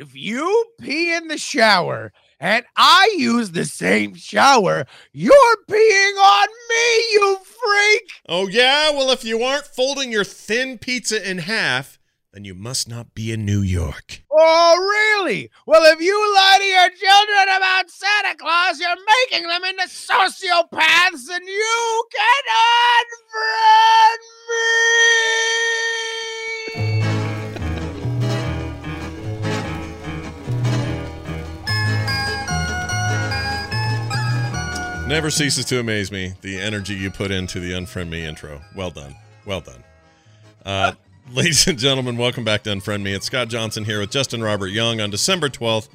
if you pee in the shower and I use the same shower, you're peeing on me, you freak. Oh, yeah? Well, if you aren't folding your thin pizza in half, then you must not be in New York. Oh, really? Well, if you lie to your children about Santa Claus, you're making them into sociopaths, and you can unfriend me. Never ceases to amaze me the energy you put into the Unfriend Me intro. Well done. Well done. Uh, ladies and gentlemen, welcome back to Unfriend Me. It's Scott Johnson here with Justin Robert Young on December 12th,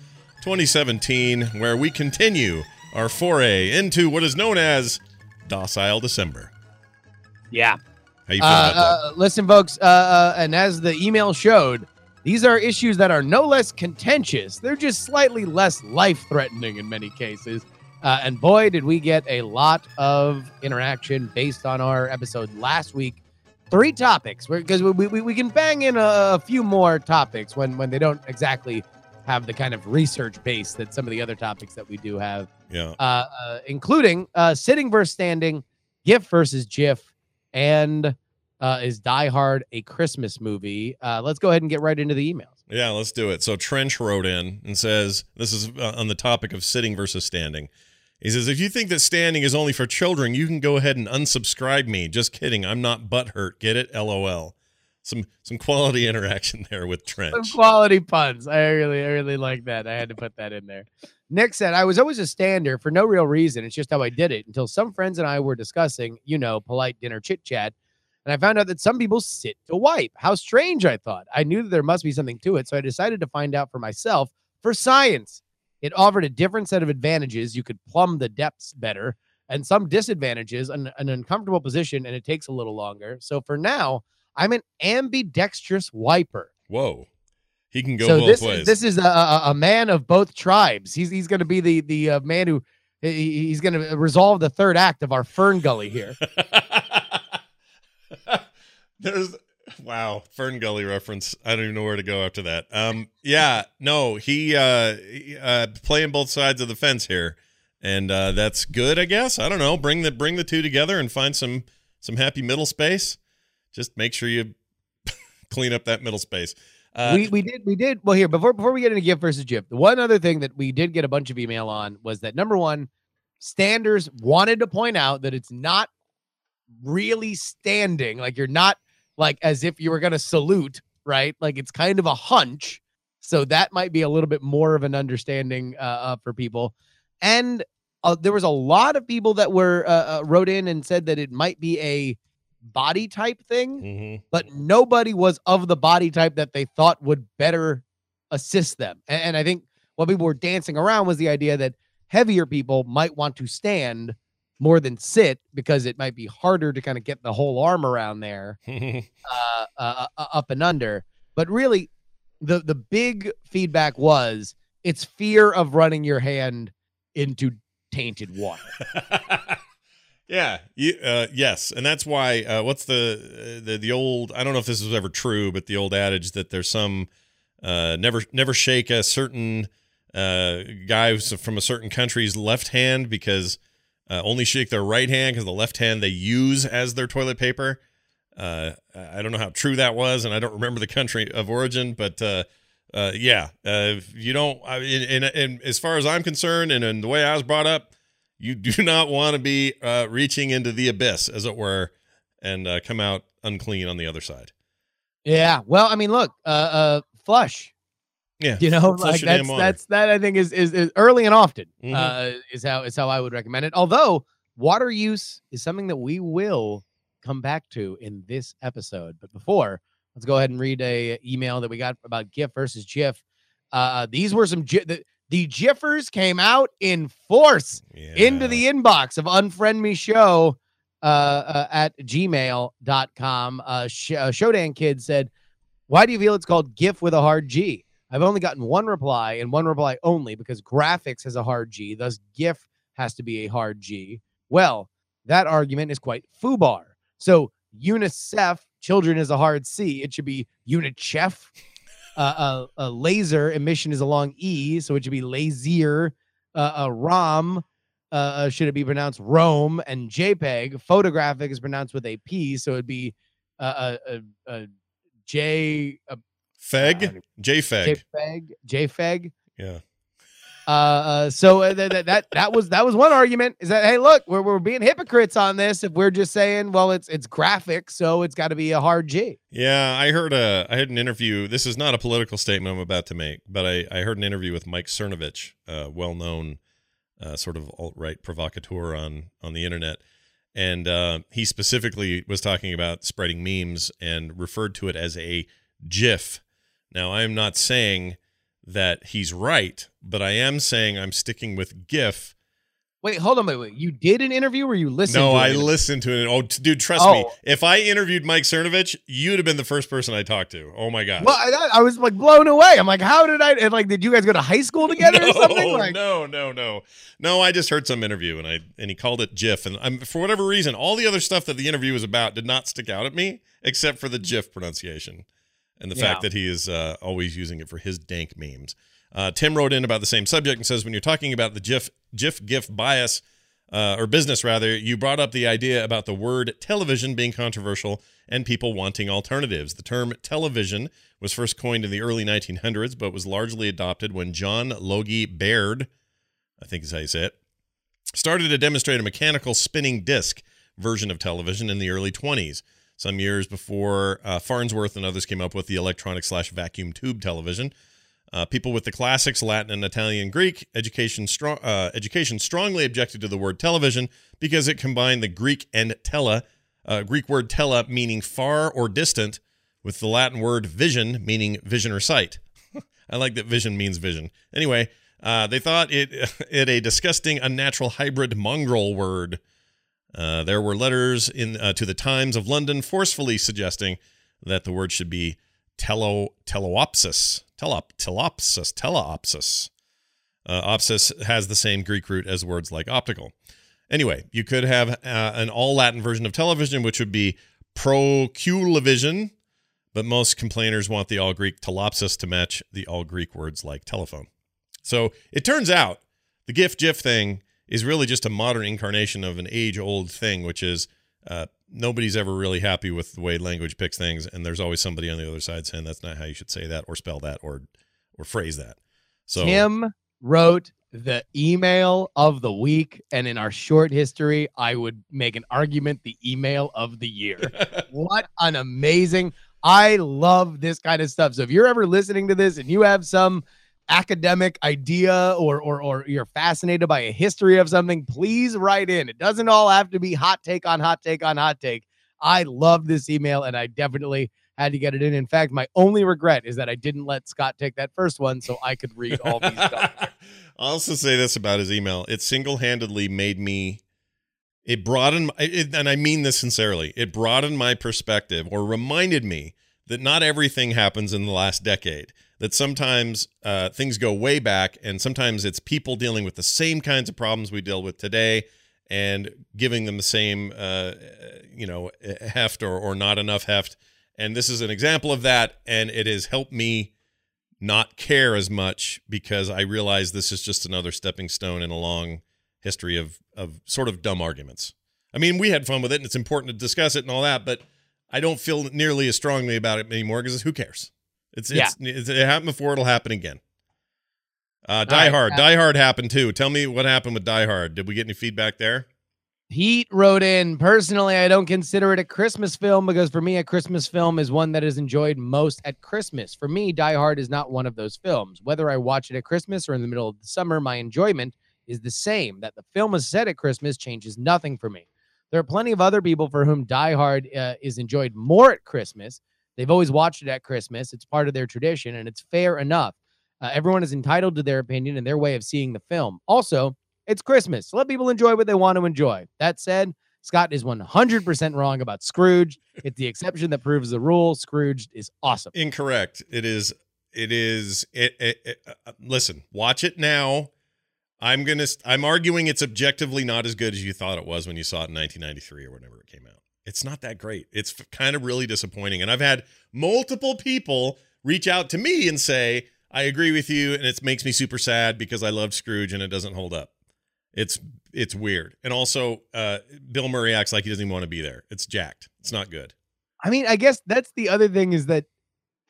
2017, where we continue our foray into what is known as Docile December. Yeah. How you feel Uh, about that? uh, listen, folks, uh, uh, and as the email showed, these are issues that are no less contentious. They're just slightly less life threatening in many cases. Uh, and boy, did we get a lot of interaction based on our episode last week. Three topics, because we, we, we can bang in a, a few more topics when, when they don't exactly have the kind of research base that some of the other topics that we do have Yeah. uh, uh, including uh, sitting versus standing, GIF versus GIF, and uh, is Die Hard a Christmas movie? Uh, let's go ahead and get right into the emails. Yeah, let's do it. So Trent wrote in and says, this is uh, on the topic of sitting versus standing. He says, if you think that standing is only for children, you can go ahead and unsubscribe me. Just kidding. I'm not butthurt. Get it? LOL. Some some quality interaction there with Trent. Some quality puns. I really, I really like that. I had to put that in there. Nick said, I was always a stander for no real reason. It's just how I did it until some friends and I were discussing, you know, polite dinner chit chat. And I found out that some people sit to wipe. How strange, I thought. I knew that there must be something to it. So I decided to find out for myself for science. It offered a different set of advantages. You could plumb the depths better and some disadvantages, an, an uncomfortable position, and it takes a little longer. So for now, I'm an ambidextrous wiper. Whoa. He can go so both this ways. is this is a, a, a man of both tribes. He's he's going to be the the uh, man who he- he's going to resolve the third act of our Fern Gully here. There's wow, Fern Gully reference. I don't even know where to go after that. Um, yeah, no, he uh, uh playing both sides of the fence here, and uh, that's good, I guess. I don't know. Bring the bring the two together and find some some happy middle space. Just make sure you clean up that middle space. Uh, we we did we did well here before before we get into gift versus GIF. The one other thing that we did get a bunch of email on was that number one, standers wanted to point out that it's not really standing. Like you're not like as if you were going to salute, right? Like it's kind of a hunch. So that might be a little bit more of an understanding uh, uh, for people. And uh, there was a lot of people that were uh, uh, wrote in and said that it might be a body type thing mhm. but nobody was of the body type that they thought would better assist them. And, and I think what people were dancing around was the idea that heavier people might want to stand more than sit because it might be harder to kind of get the whole arm around there uh, uh, uh, up and under. But really, the the big feedback was it's fear of running your hand into tainted water. yeah, you, uh, yes, and that's why. Uh, what's the, the the old? I don't know if this was ever true, but the old adage that there's some uh, never never shake a certain uh, guy from a certain country's left hand because uh, only shake their right hand because the left hand they use as their toilet paper. Uh, I don't know how true that was, and I don't remember the country of origin, but uh, uh, yeah, uh, you don't. I, in, as far as I'm concerned, and in the way I was brought up, you do not want to be uh, reaching into the abyss, as it were, and come out unclean on the other side. Yeah. Well, I mean, look, flush. Yeah, You know, like that's that's that I think is is, is early and often Mhm. uh, is how is how I would recommend it. Although water use is something that we will come back to in this episode. But before, let's go ahead and read a email that we got about GIF versus GIF. Uh, these were some Gi- the, the GIFers came out in force into the inbox of unfriend me show uh, uh, at gmail.com. Uh, Sh- uh, Showdan Kid said, Why do you feel it's called GIF with a hard G? I've only gotten one reply and one reply only because graphics has a hard G, thus GIF has to be a hard G. Well, that argument is quite foobar. So UNICEF, children is a hard C. It should be UNICEF. Uh, a, a laser emission is a long E, so it should be lazier. Uh, a ROM uh, uh, should it be pronounced Rome and JPEG. Photographic is pronounced with a P, so it'd be uh, a, a, a J Feg, JFeg, JPEG, JPEG. yeah. Uh, uh, so uh, that, that that that was that was one argument is that hey look we're, we're being hypocrites on this if we're just saying well it's it's graphic so it's got to be a hard G. Yeah, I heard a I had an interview. This is not a political statement I'm about to make, but I I heard an interview with Mike Cernovich, a well known uh, sort of alt right provocateur on on the internet, and uh, he specifically was talking about spreading memes and referred to it as a GIF. Now I am not saying that he's right, but I am saying I'm sticking with GIF. Wait, hold on, wait, wait. You did an interview or you listened? No, I listened to it. Oh, dude, trust me. Oh. If I interviewed Mike Cernovich, you'd have been the first person I talked to. Oh my god. Well, I, I was like blown away. I'm like, how did I? And like, did you guys go to high school together or something? Like, no, no, no, no. I just heard some interview and I and he called it GIF, and I'm, for whatever reason, all the other stuff that the interview was about did not stick out at me, except for the GIF pronunciation and the Yeah. fact that he is uh, always using it for his dank memes. Uh, Tim wrote in about the same subject and says, when you're talking about the GIF GIF GIF bias. Uh, or business rather, you brought up the idea about the word television being controversial and people wanting alternatives. The term television was first coined in the early 1900s, but was largely adopted when John Logie Baird, I think is how you say it, started to demonstrate a mechanical spinning disc version of television in the early 20s. Some years before uh, Farnsworth and others came up with the electronic slash vacuum tube television. Uh, people with the classics, Latin and Italian Greek education, strong, uh, education strongly objected to the word television because it combined the Greek and tele, uh, Greek word tele meaning far or distant, with the Latin word vision meaning vision or sight. I like that vision means vision. Anyway, uh, they thought it it a disgusting, unnatural hybrid mongrel word. Uh, there were letters in uh, to the Times of London forcefully suggesting that the word should be telo teleopsis, telop telopsis, teleopsis. Uh, opsis has the same Greek root as words like optical. Anyway, you could have uh, an all Latin version of television, which would be proculavision, but most complainers want the all Greek telopsis to match the all Greek words like telephone. So it turns out the GIF GIF thing is really just a modern incarnation of an age old thing, which is uh, nobody's ever really happy with the way language picks things, and there's always somebody on the other side saying that's not how you should say that or spell that or or phrase that. So Tim wrote the email of the week, and in our short history, I would make an argument the email of the year. what an amazing! I love this kind of stuff. So if you're ever listening to this and you have some academic idea or or or you're fascinated by a history of something, please write in. It doesn't all have to be hot take on hot take on hot take. I love this email and I definitely had to get it in. In fact, my only regret is that I didn't let Scott take that first one so I could read all these. I'll also say this about his email: it single-handedly made me. It broadened, it, and I mean this sincerely. It broadened my perspective, or reminded me that not everything happens in the last decade. That sometimes uh, things go way back, and sometimes it's people dealing with the same kinds of problems we deal with today, and giving them the same, uh, you know, heft or or not enough heft. And this is an example of that, and it has helped me not care as much because I realize this is just another stepping stone in a long history of of sort of dumb arguments. I mean, we had fun with it, and it's important to discuss it and all that, but I don't feel nearly as strongly about it anymore because who cares? It's, it's, it's it happened before; it'll happen again. Uh, Die right, Hard, uh, Die Hard happened too. Tell me what happened with Die Hard. Did we get any feedback there? Heat wrote in personally, I don't consider it a Christmas film because for me, a Christmas film is one that is enjoyed most at Christmas. For me, Die Hard is not one of those films. Whether I watch it at Christmas or in the middle of the summer, my enjoyment is the same. That the film is set at Christmas changes nothing for me. There are plenty of other people for whom Die Hard uh, is enjoyed more at Christmas. They've always watched it at Christmas. It's part of their tradition and it's fair enough. Uh, everyone is entitled to their opinion and their way of seeing the film. Also, it's Christmas. So let people enjoy what they want to enjoy. That said, Scott is 100% wrong about Scrooge. It's the exception that proves the rule. Scrooge is awesome. Incorrect. It is. It is. It. it, it uh, listen. Watch it now. I'm gonna. I'm arguing it's objectively not as good as you thought it was when you saw it in 1993 or whenever it came out. It's not that great. It's kind of really disappointing. And I've had multiple people reach out to me and say, I agree with you, and it makes me super sad because I loved Scrooge and it doesn't hold up. It's it's weird. And also, uh, Bill Murray acts like he doesn't even want to be there. It's jacked. It's not good. I mean, I guess that's the other thing is that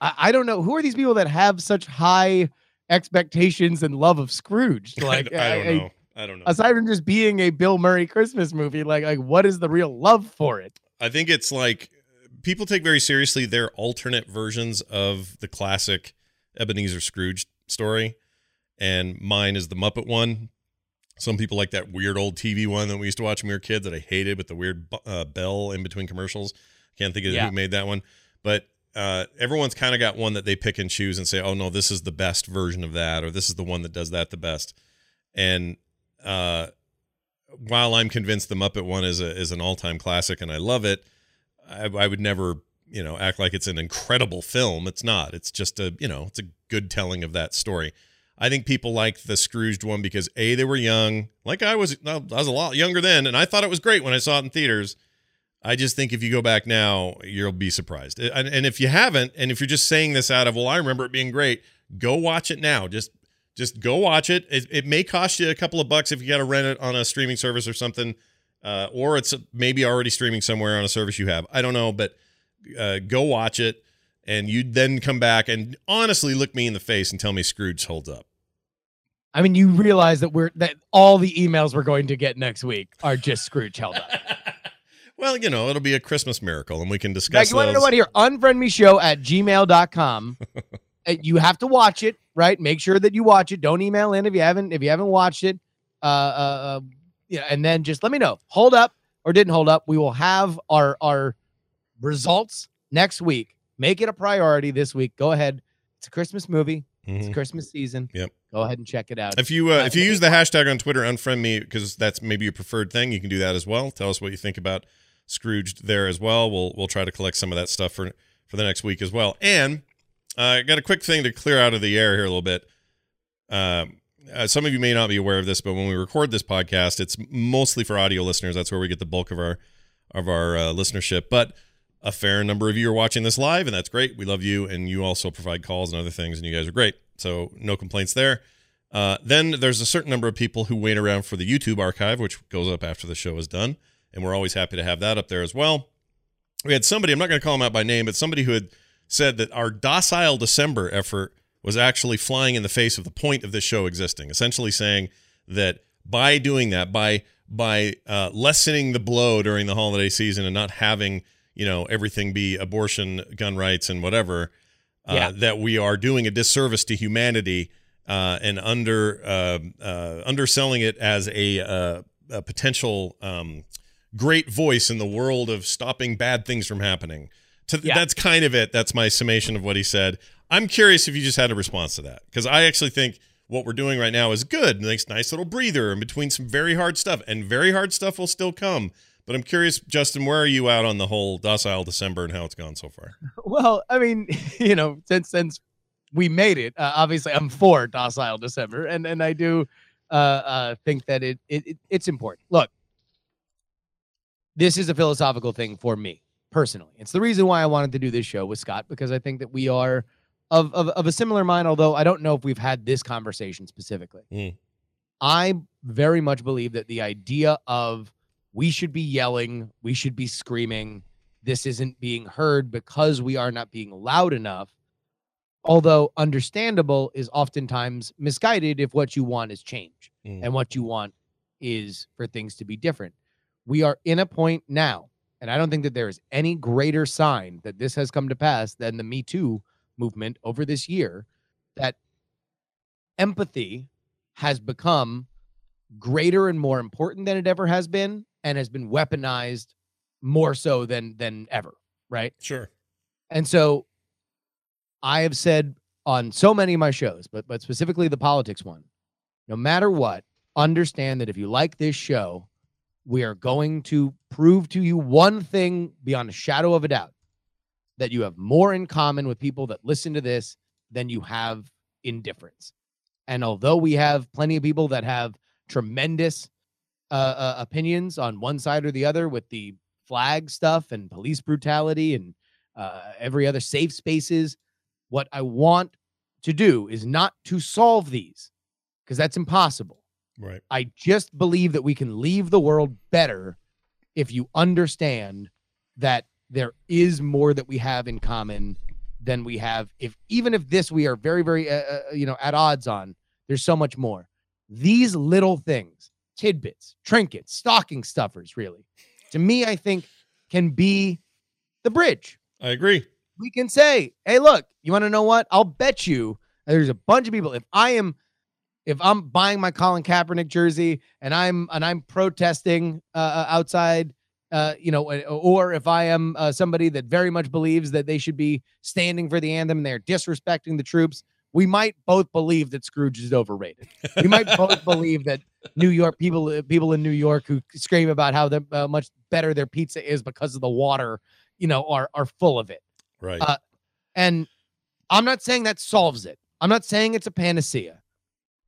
I, I don't know who are these people that have such high expectations and love of Scrooge. Like I, I don't know. I don't know. Aside from just being a Bill Murray Christmas movie, like like what is the real love for it? I think it's like people take very seriously their alternate versions of the classic Ebenezer Scrooge story, and mine is the Muppet one. Some people like that weird old TV one that we used to watch when we were kids that I hated with the weird uh, bell in between commercials. Can't think of yeah. who made that one, but uh, everyone's kind of got one that they pick and choose and say, "Oh no, this is the best version of that," or "This is the one that does that the best." And uh, while I'm convinced the Muppet one is a, is an all time classic and I love it, I, I would never you know act like it's an incredible film. It's not. It's just a you know it's a good telling of that story. I think people like the Scrooged one because a they were young, like I was. I was a lot younger then, and I thought it was great when I saw it in theaters. I just think if you go back now, you'll be surprised. And, and if you haven't, and if you're just saying this out of, well, I remember it being great, go watch it now. Just just go watch it. It, it may cost you a couple of bucks if you got to rent it on a streaming service or something, uh, or it's maybe already streaming somewhere on a service you have. I don't know, but uh, go watch it, and you'd then come back and honestly look me in the face and tell me Scrooge holds up. I mean, you realize that we're that all the emails we're going to get next week are just Scrooge held up. Well, you know, it'll be a Christmas miracle and we can discuss. you want to know what here? Unfriend me show at gmail.com. Uh, you have to watch it, right? Make sure that you watch it. Don't email in if you haven't if you haven't watched it. Uh, uh, uh yeah, and then just let me know. Hold up or didn't hold up. We will have our our results next week. Make it a priority this week. Go ahead. It's a Christmas movie. Mm-hmm. It's Christmas season. Yep. Go ahead and check it out. If you uh, if you use the hashtag on Twitter, unfriend me because that's maybe your preferred thing. You can do that as well. Tell us what you think about Scrooged there as well. We'll we'll try to collect some of that stuff for for the next week as well. And uh, I got a quick thing to clear out of the air here a little bit. Um, uh, some of you may not be aware of this, but when we record this podcast, it's mostly for audio listeners. That's where we get the bulk of our of our uh, listenership. But a fair number of you are watching this live, and that's great. We love you, and you also provide calls and other things, and you guys are great. So no complaints there. Uh, then there's a certain number of people who wait around for the YouTube archive, which goes up after the show is done and we're always happy to have that up there as well. We had somebody, I'm not going to call him out by name, but somebody who had said that our docile December effort was actually flying in the face of the point of this show existing, essentially saying that by doing that, by by uh, lessening the blow during the holiday season and not having you know everything be abortion, gun rights, and whatever, uh, yeah. that we are doing a disservice to humanity uh, and under um, uh, underselling it as a, uh, a potential um, great voice in the world of stopping bad things from happening. To, yeah. That's kind of it. That's my summation of what he said. I'm curious if you just had a response to that because I actually think what we're doing right now is good. Nice, nice little breather in between some very hard stuff, and very hard stuff will still come. But I'm curious, Justin, where are you out on the whole docile December and how it's gone so far? Well, I mean, you know, since since we made it, uh, obviously I'm for docile December, and and I do uh, uh, think that it, it, it it's important. Look, this is a philosophical thing for me personally. It's the reason why I wanted to do this show with Scott because I think that we are of of, of a similar mind. Although I don't know if we've had this conversation specifically. Mm. I very much believe that the idea of we should be yelling, we should be screaming, this isn't being heard because we are not being loud enough. Although understandable is oftentimes misguided if what you want is change mm. and what you want is for things to be different we are in a point now, and I don't think that there is any greater sign that this has come to pass than the Me Too movement over this year that empathy has become greater and more important than it ever has been and has been weaponized more so than than ever right? Sure. And so i have said on so many of my shows but but specifically the politics one no matter what understand that if you like this show we are going to prove to you one thing beyond a shadow of a doubt that you have more in common with people that listen to this than you have indifference. And although we have plenty of people that have tremendous uh, uh, opinions on one side or the other with the flag stuff and police brutality and uh, every other safe spaces, What I want to do is not to solve these because that's impossible. Right. I just believe that we can leave the world better if you understand that there is more that we have in common than we have if even if this we are very very uh, uh, you know at odds on there's so much more these little things tidbits trinkets stocking stuffers really to me i think can be the bridge I agree. we can say, "Hey, look, you want to know what? I'll bet you there's a bunch of people. If I am, if I'm buying my Colin Kaepernick jersey and I'm and I'm protesting uh, uh, outside, uh, you know, or if I am uh, somebody that very much believes that they should be standing for the anthem and they're disrespecting the troops, we might both believe that Scrooge is overrated. We might both believe that New York people, uh, people in New York who scream about how the, uh, much better their pizza is because of the water, you know, are are full of it. Right. Uh, And I'm not saying that solves it. I'm not saying it's a panacea.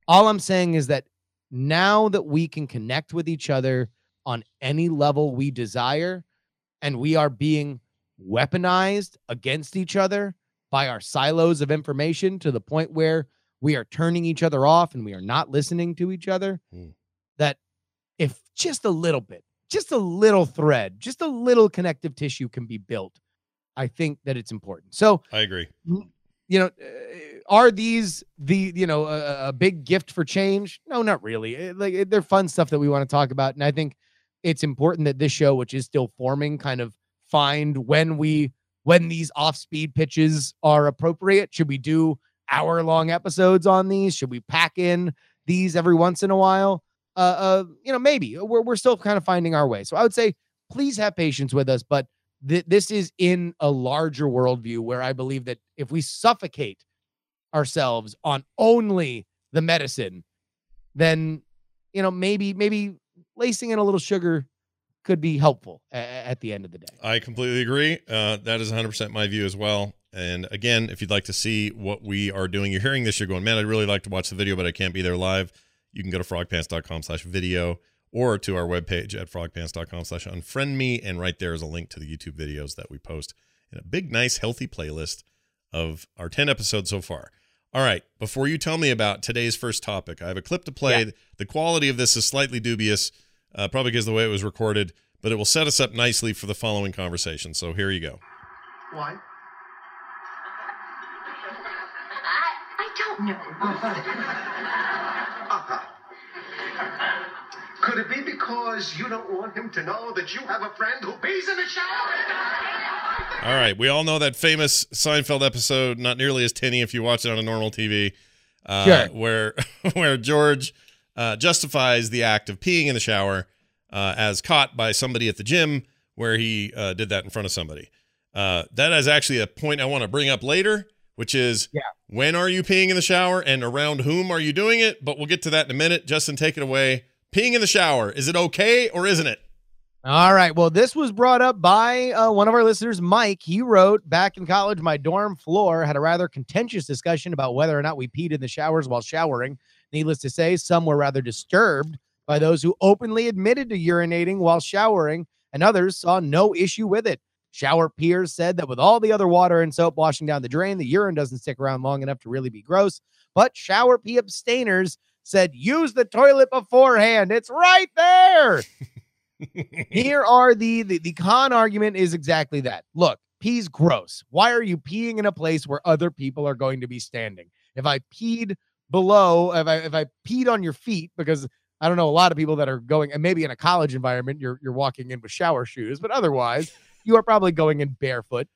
All I'm saying is that now that we can connect with each other on any level we desire, and we are being weaponized against each other by our silos of information to the point where we are turning each other off and we are not listening to each other, Hmm. that if just a little bit, just a little thread, just a little connective tissue can be built, I think that it's important. So, I agree. you know, uh, are these the you know a, a big gift for change? No, not really. Eh, Like eh, they're fun stuff that we want to talk about, and I think it's important that this show, which is still forming, kind of find when we when these off speed pitches are appropriate. Should we do hour long episodes on these? Should we pack in these every once in a while? Uh, uh, you know, maybe we're we're still kind of finding our way. So I would say, please have patience with us, but th- this is in a larger worldview where I believe that if we suffocate ourselves on only the medicine, then you know maybe maybe lacing in a little sugar could be helpful a- at the end of the day. I completely agree. Uh, that is 100% my view as well. And again, if you'd like to see what we are doing, you're hearing this, you're going, man, I'd really like to watch the video, but I can't be there live. You can go to frogpants.com slash video or to our webpage at frogpants.com slash unfriend me. And right there is a link to the YouTube videos that we post in a big, nice, healthy playlist of our 10 episodes so far. All right. Before you tell me about today's first topic, I have a clip to play. Yeah. The quality of this is slightly dubious, uh, probably because of the way it was recorded, but it will set us up nicely for the following conversation. So here you go. Why? I, I don't know. Could it be because you don't want him to know that you have a friend who pees in the shower? All right, we all know that famous Seinfeld episode, not nearly as tinny if you watch it on a normal TV, uh, Sure. where where George uh, justifies the act of peeing in the shower uh, as caught by somebody at the gym where he uh, did that in front of somebody. Uh, that is actually a point I want to bring up later, which is Yeah. when are you peeing in the shower and around whom are you doing it? But we'll get to that in a minute. Justin, take it away. Peeing in the shower, is it okay or isn't it? All right. Well, this was brought up by uh, one of our listeners, Mike. He wrote, Back in college, my dorm floor had a rather contentious discussion about whether or not we peed in the showers while showering. Needless to say, some were rather disturbed by those who openly admitted to urinating while showering, and others saw no issue with it. Shower peers said that with all the other water and soap washing down the drain, the urine doesn't stick around long enough to really be gross. But shower pee abstainers said, use the toilet beforehand. It's right there. Here are the, the the con argument is exactly that. Look, pee's gross. Why are you peeing in a place where other people are going to be standing? If I peed below, if I if I peed on your feet, because I don't know a lot of people that are going, and maybe in a college environment, you're you're walking in with shower shoes, but otherwise, you are probably going in barefoot.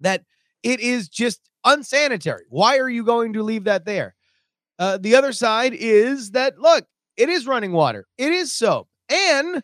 That it is just unsanitary. Why are you going to leave that there? Uh, the other side is that look, it is running water, it is soap, and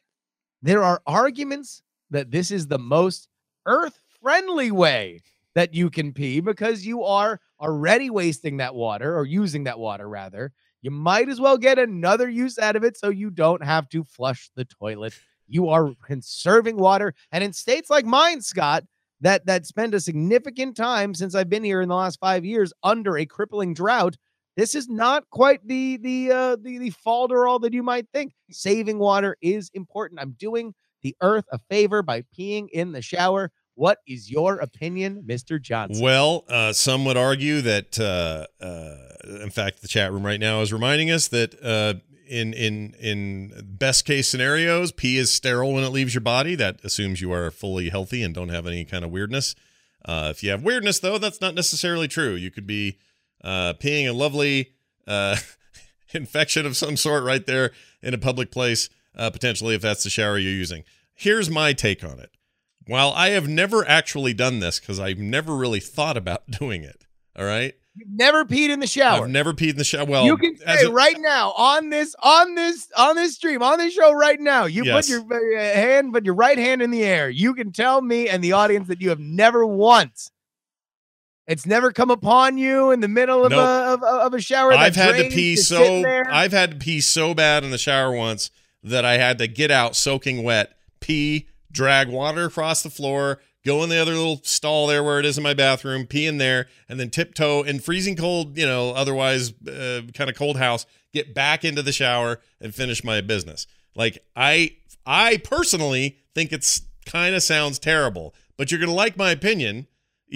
there are arguments that this is the most earth friendly way that you can pee because you are already wasting that water or using that water rather. You might as well get another use out of it so you don't have to flush the toilet. You are conserving water. And in states like mine, Scott, that that spend a significant time since I've been here in the last five years under a crippling drought. This is not quite the the uh, the the falderall that you might think. Saving water is important. I'm doing the earth a favor by peeing in the shower What is your opinion, Mr. Johnson? Well, uh, some would argue that, uh, uh, in fact, the chat room right now is reminding us that uh, in in in best case scenarios, pee is sterile when it leaves your body. That assumes you are fully healthy and don't have any kind of weirdness. Uh, if you have weirdness, though, that's not necessarily true. You could be uh, peeing a lovely uh, infection of some sort right there in a public place, uh, potentially if that's the shower you're using. Here's my take on it. While I have never actually done this because I've never really thought about doing it, all right. You've never peed in the shower. I've never peed in the shower. Well, you can say a- right now on this on this on this stream on this show right now. You Yes. put your uh, hand, put your right hand in the air. You can tell me and the audience that you have never once. It's never come upon you in the middle of Nope. a of, a- of a shower. that I've had to pee so. I've had to pee so bad in the shower once that I had to get out soaking wet, pee, drag water across the floor, go in the other little stall there where it is in my bathroom, pee in there, and then tiptoe in freezing cold, you know, otherwise uh, kind of cold house, get back into the shower and finish my business. Like I I personally think it's kind of sounds terrible, but you're going to like my opinion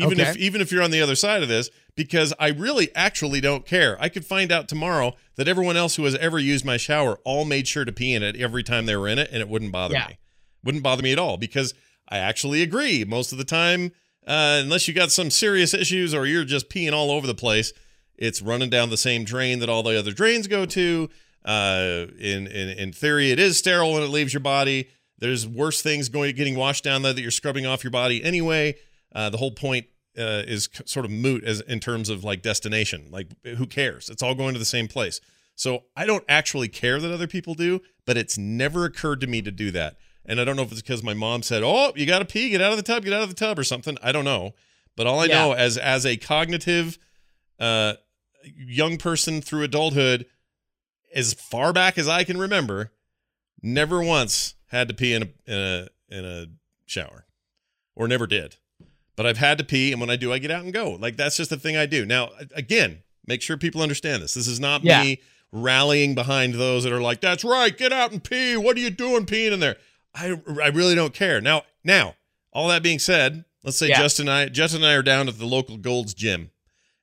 even if even if you're on the other side of this because I really actually don't care. I could find out tomorrow that everyone else who has ever used my shower all made sure to pee in it every time they were in it and it wouldn't bother Yeah. me. Wouldn't bother me at all because I actually agree most of the time uh, unless you got some serious issues or you're just peeing all over the place, it's running down the same drain that all the other drains go to. Uh, in in in theory, it is sterile when it leaves your body. There's worse things going getting washed down there that you're scrubbing off your body anyway. Uh, the whole point uh, is sort of moot as in terms of like destination. Like who cares? It's all going to the same place. So I don't actually care that other people do, but it's never occurred to me to do that. And I don't know if it's because my mom said, "Oh, you got to pee, get out of the tub, get out of the tub," or something. I don't know, but all I Yeah. know as as a cognitive uh, young person through adulthood, as far back as I can remember, never once had to pee in a in a in a shower, or never did. But I've had to pee, and when I do, I get out and go. Like that's just the thing I do. Now, again, make sure people understand this. This is not Yeah. me rallying behind those that are like, "That's right, get out and pee. What are you doing peeing in there?" I I really don't care. Now, now, all that being said, let's say Yeah. Justin and I Justin and I are down at the local Gold's Gym,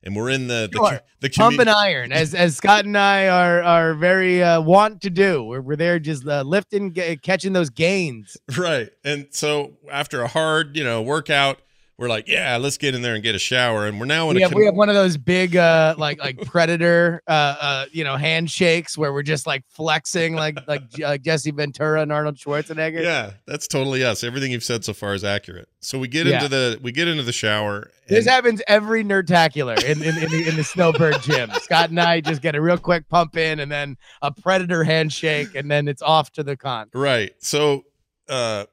and we're in the the, Sure. the Pump commu- and iron, as as Scott and I are are very uh, want to do. We're, we're there just uh, lifting, ga- catching those gains. Right. And so after a hard, you know, workout, we're like, yeah, let's get in there and get a shower. And we're now in We a have, com- we have one of those big uh like like predator uh uh you know handshakes where we're just like flexing like like uh, Jesse Ventura and Arnold Schwarzenegger. Yeah, that's totally us. Everything you've said so far is accurate. So we get Yeah. into the we get into the shower. This happens every nerdtacular in in, in, the, in the Snowbird gym. Scott and I just get a real quick pump in and then a predator handshake and then it's off to the con. Right. So, uh,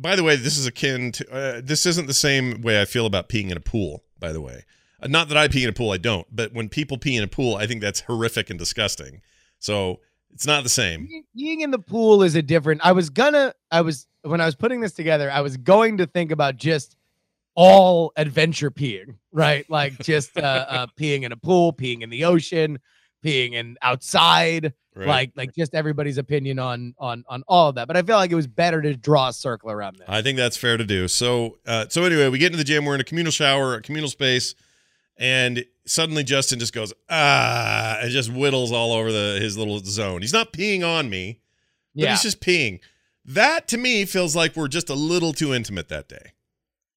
by the way, this is akin to uh, this isn't the same way I feel about peeing in a pool. By the way, uh, not that I pee in a pool, I don't. But when people pee in a pool, I think that's horrific and disgusting. So it's not the same. Being in the pool is a different. I was gonna. I was when I was putting this together. I was going to think about just all adventure peeing, right? Like just uh, uh, peeing in a pool, peeing in the ocean, peeing and outside, Right? like like just everybody's opinion on on on all of that. But I feel like it was better to draw a circle around this. I think that's fair to do. So, uh, so anyway, we get into the gym. We're in a communal shower, a communal space, and suddenly Justin just goes ah, and just whittles all over the his little zone. He's not peeing on me, but yeah, he's just peeing. That to me feels like we're just a little too intimate that day.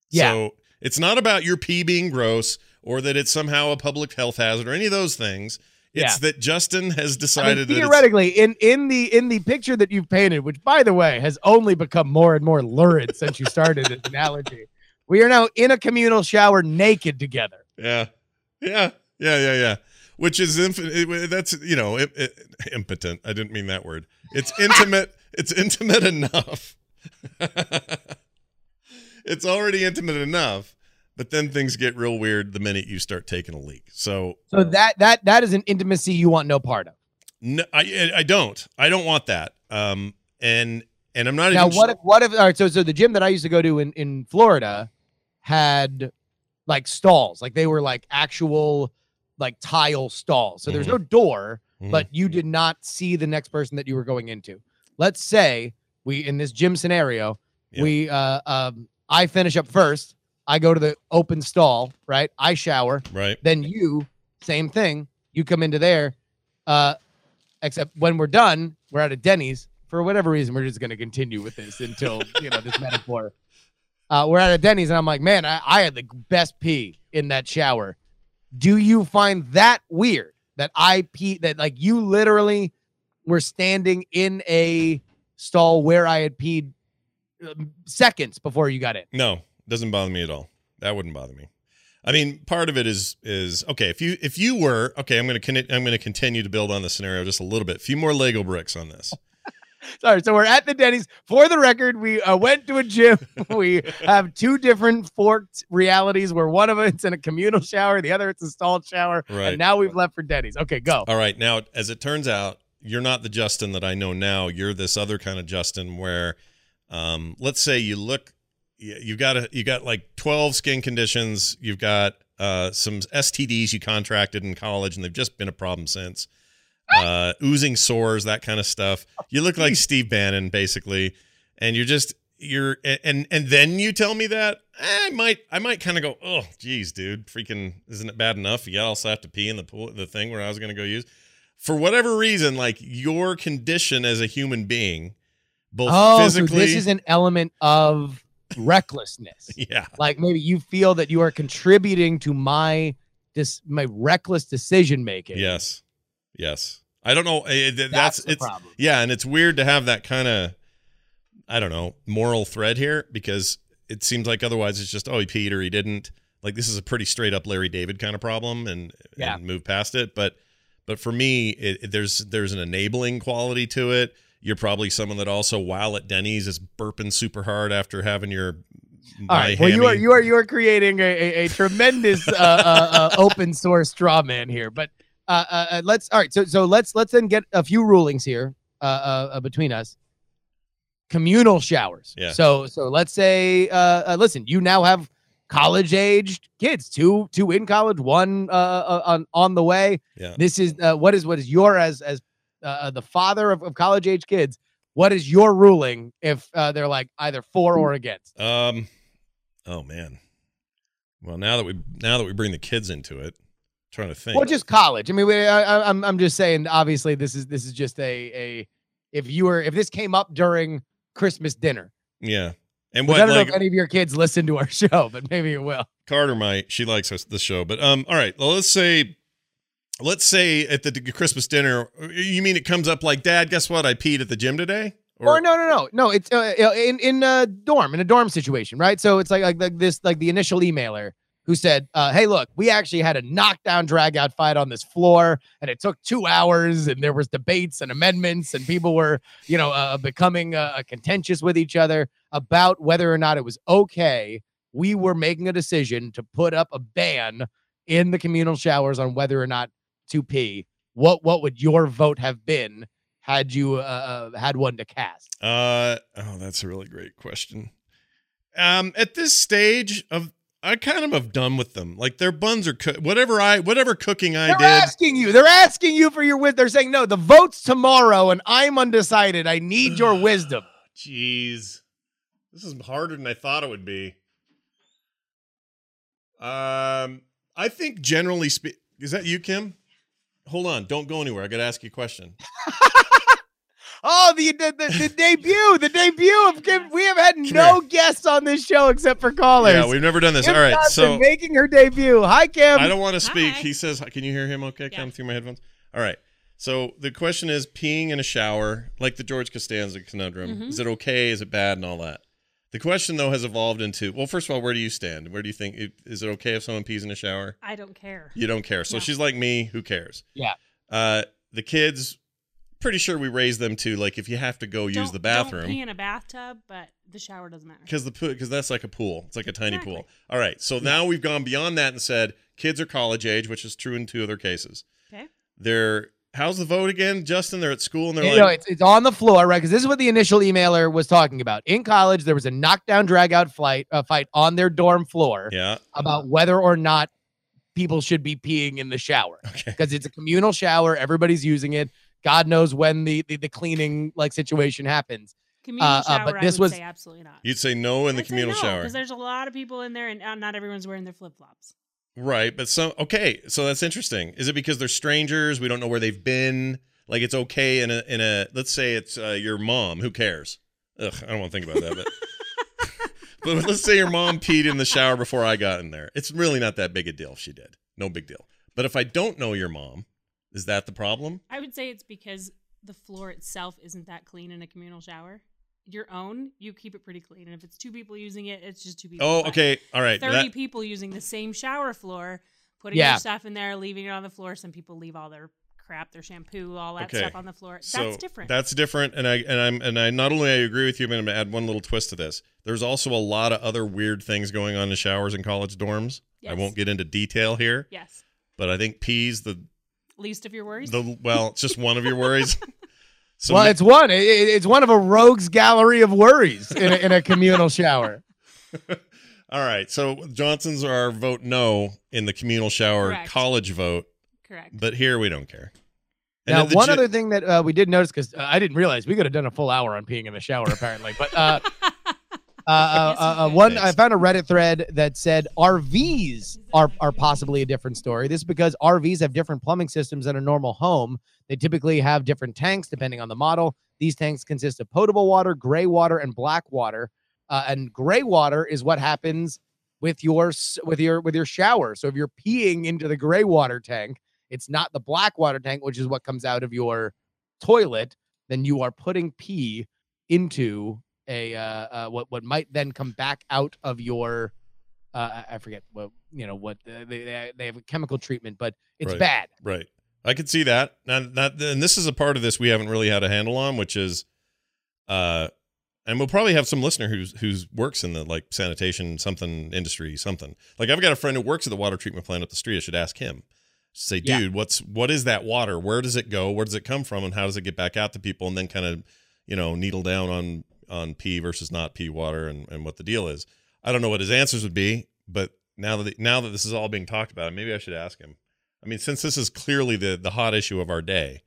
Yeah. So it's not about your pee being gross or that it's somehow a public health hazard or any of those things. It's that Justin has I mean, decided that theoretically, in in the in the picture that you've painted, which by the way has only become more and more lurid since you started this analogy, we are now in a communal shower naked together. Yeah, yeah, yeah, yeah, yeah. Which is infinite. That's you know it, it, impotent. I didn't mean that word. It's intimate. it's intimate enough. it's already intimate enough, but then things get real weird the minute you start taking a leak. So So that that that is an intimacy you want no part of. no, I I don't. I don't want that. Um, and and I'm not Now, what if what if all right? So so the gym that I used to go to in in Florida had like stalls, like they were like actual like tile stalls. So there's no door, Mhm. but you did not see the next person that you were going into. Let's say we in this gym scenario, Yeah. we uh um I finish up first. I go to the open stall, right? I shower. Right. Then you, same thing. You come into there. Uh, except when we're done, we're at a Denny's. For whatever reason, we're just going to continue with this until you know this metaphor. Uh, we're at a Denny's, and I'm like, man, I, I had the best pee in that shower. Do you find that weird that I pee that like you literally were standing in a stall where I had peed um, seconds before you got in? No, doesn't bother me at all. That wouldn't bother me. I mean, part of it is is okay. If you if you were okay, I'm going to con- I'm to continue to build on the scenario just a little bit. A few more Lego bricks on this. Sorry. So we're at the Denny's. For the record, we uh, went to a gym. we have two different forked realities where one of it's in a communal shower, the other it's a stalled shower. Right. And now we've left for Denny's. Okay, go. All right. Now, as it turns out, you're not the Justin that I know now. You're this other kind of Justin where, um, let's say you look, you've got a, you got like 12 skin conditions. You've got uh, some STDs you contracted in college, and they've just been a problem since. Uh, oozing sores, that kind of stuff. You look like Steve Bannon, basically, and you're just you're and and then you tell me that I might I might kind of go, oh, geez, dude, freaking, isn't it bad enough? You also have to pee in the pool, the thing where I was gonna go use. For whatever reason, like your condition as a human being, both Oh, so physically, this is an element of recklessness. yeah, like maybe you feel that you are contributing to my this my reckless decision making. yes, yes. I don't know. eh, th- That's, that's the it's problem. Yeah, and it's weird to have that kind of I don't know, moral thread here because it seems like otherwise it's just oh he peed or he didn't. Like this is a pretty straight up Larry David kind of problem and, Yeah. and move past it, but but for me it, it- there's there's an enabling quality to it. You're probably someone that also while at Denny's is burping super hard after having your All right. Well, you are you are you are creating a, a, a tremendous uh, uh, uh, open source straw man here. But uh, uh, let's all right. So so let's let's then get a few rulings here uh, uh, uh, between us. Communal showers. Yeah. So so let's say uh, uh listen, you now have college aged kids, two two in college, one on on the way. Yeah. This is uh, what is what is your as as uh, uh, the father of, of college age kids. What is your ruling if uh, they're like either for or against? Um oh man. Well, now that we now that we bring the kids into it, trying to think. Well, just college. I mean, we, I, I- I'm I'm just saying. Obviously, this is this is just a a. If you were if this came up during Christmas dinner, yeah. And what I don't like know if any of your kids listen to our show, but maybe you will. Carter might. She likes us the show. But um, all right. Well, let's say, let's say at the Christmas dinner, you mean it comes up like, Dad, guess what? I peed at the gym today. Or, no, no, no, no. It's uh, uh, in in a dorm in a dorm situation, right? So it's like like, this like the initial emailer who said, uh, "Hey, look, we actually had a knockdown drag out fight on this floor, and it took two hours, and there was debates and amendments, and people were, you know, uh, becoming uh, contentious with each other about whether or not it was okay. We were making a decision to put up a ban in the communal showers on whether or not to pee. What what would your vote have been had you uh, uh, had one to cast?" Uh oh, that's a really great question. Um, at this stage of, I kind of have done with them. Like their buns are cooked. Whatever I, whatever cooking I They're did. asking you. They're asking you for your wisdom. They're saying, no, the vote's tomorrow, and I'm undecided. I need your wisdom. Jeez, this is harder than I thought it would be. Um, I think generally speak. Is that you, Kim? Hold on, don't go anywhere. I got to ask you a question. Oh, the the, the, the debut, the debut of Kim. We have had no guests on this show except for callers. Yeah, we've never done this. Kim All right, Johnson so making her debut. Hi, Kim. I don't want to speak. Hi. He says, "Can you hear him? Okay, Yeah. come through my headphones." All right. So the question is, peeing in a shower, like the George Costanza conundrum, Mhm. is it okay? Is it bad? And all that. The question though has evolved into, well, first of all, where do you stand? Where do you think is it okay if someone pees in a shower? I don't care. You don't care. So No. she's like me. Who cares? Yeah. Uh, the kids, pretty sure we raised them to like if you have to go use Don't- the Don't pee bathroom in a bathtub, but the shower doesn't matter. because the because that's like a pool. It's like a tiny Exactly. pool. All right. So now we've gone beyond that and said kids are college age, which is true in two other cases. Okay. They're how's the vote again, Justin? They're at school and they're you like, know, it's, it's on the floor, right? Because this is what the initial emailer was talking about. In college, there was a knockdown, drag out flight, uh, fight on their dorm floor yeah, about whether or not people should be peeing in the shower. okay, because it's a communal shower. Everybody's using it. God knows when the, the the cleaning like situation happens. Communal uh, shower, but I this would was- say absolutely not. You'd say no in the I'd say communal no, shower. because there's a lot of people in there, and uh, not everyone's wearing their flip flops. Right, but some okay, so that's interesting. Is it because they're strangers? We don't know where they've been. Like it's okay in a in a let's say it's uh, your mom. Who cares? Ugh, I don't want to think about that. But but let's say your mom peed in the shower before I got in there. It's really not that big a deal if she did. No big deal. But if I don't know your mom, is that the problem? I would say it's because the floor itself isn't that clean in a communal shower. Your own, you keep it pretty clean, and if it's two people using it, it's just two people. Oh, But okay, all right. Thirty that- people using the same shower floor, putting Yeah. their stuff in there, leaving it on the floor. Some people leave all their crap, their shampoo, all that Okay. stuff on the floor. So That's different. That's different, and I and I'm and I not only I agree with you, but I'm gonna add one little twist to this. There's also a lot of other weird things going on in showers in college dorms. I won't get into detail here, yes. but I think peas the Least of your worries. the well, it's just one of your worries. So well, ma- it's one. It- it- it's one of a rogues gallery of worries in a, in a communal shower. all right. So Johnson's are our vote no in the communal shower Correct. college vote, Correct. but here we don't care. And Now, one gi- other thing that uh, we did notice because uh, I didn't realize we could have done a full hour on peeing in the shower apparently, but uh, uh, uh, uh, one I found a Reddit thread that said RVs are are possibly a different story. This is because RVs have different plumbing systems than a normal home. They typically have different tanks depending on the model. These tanks consist of potable water, gray water, and black water. Uh, and gray water is what happens with your with your with your shower. So if you're peeing into the gray water tank, it's not the black water tank, which is what comes out of your toilet. Then you are putting pee into a uh, uh what what might then come back out of your uh I forget what you know what uh, they they have a chemical treatment, but it's Right. bad. Right. I could see that. And that and this is a part of this we haven't really had a handle on, which is uh and we'll probably have some listener who's who's works in the like sanitation something industry something. Like I've got a friend who works at the water treatment plant up the street. I should ask him. Say, Yeah. dude, what's what is that water? Where does it go? Where does it come from? And how does it get back out to people? And then kind of, you know, needle down on on pee versus not pee water and, and what the deal is. I don't know what his answers would be, but now that now that this is all being talked about, maybe I should ask him. I mean, since this is clearly the the hot issue of our day,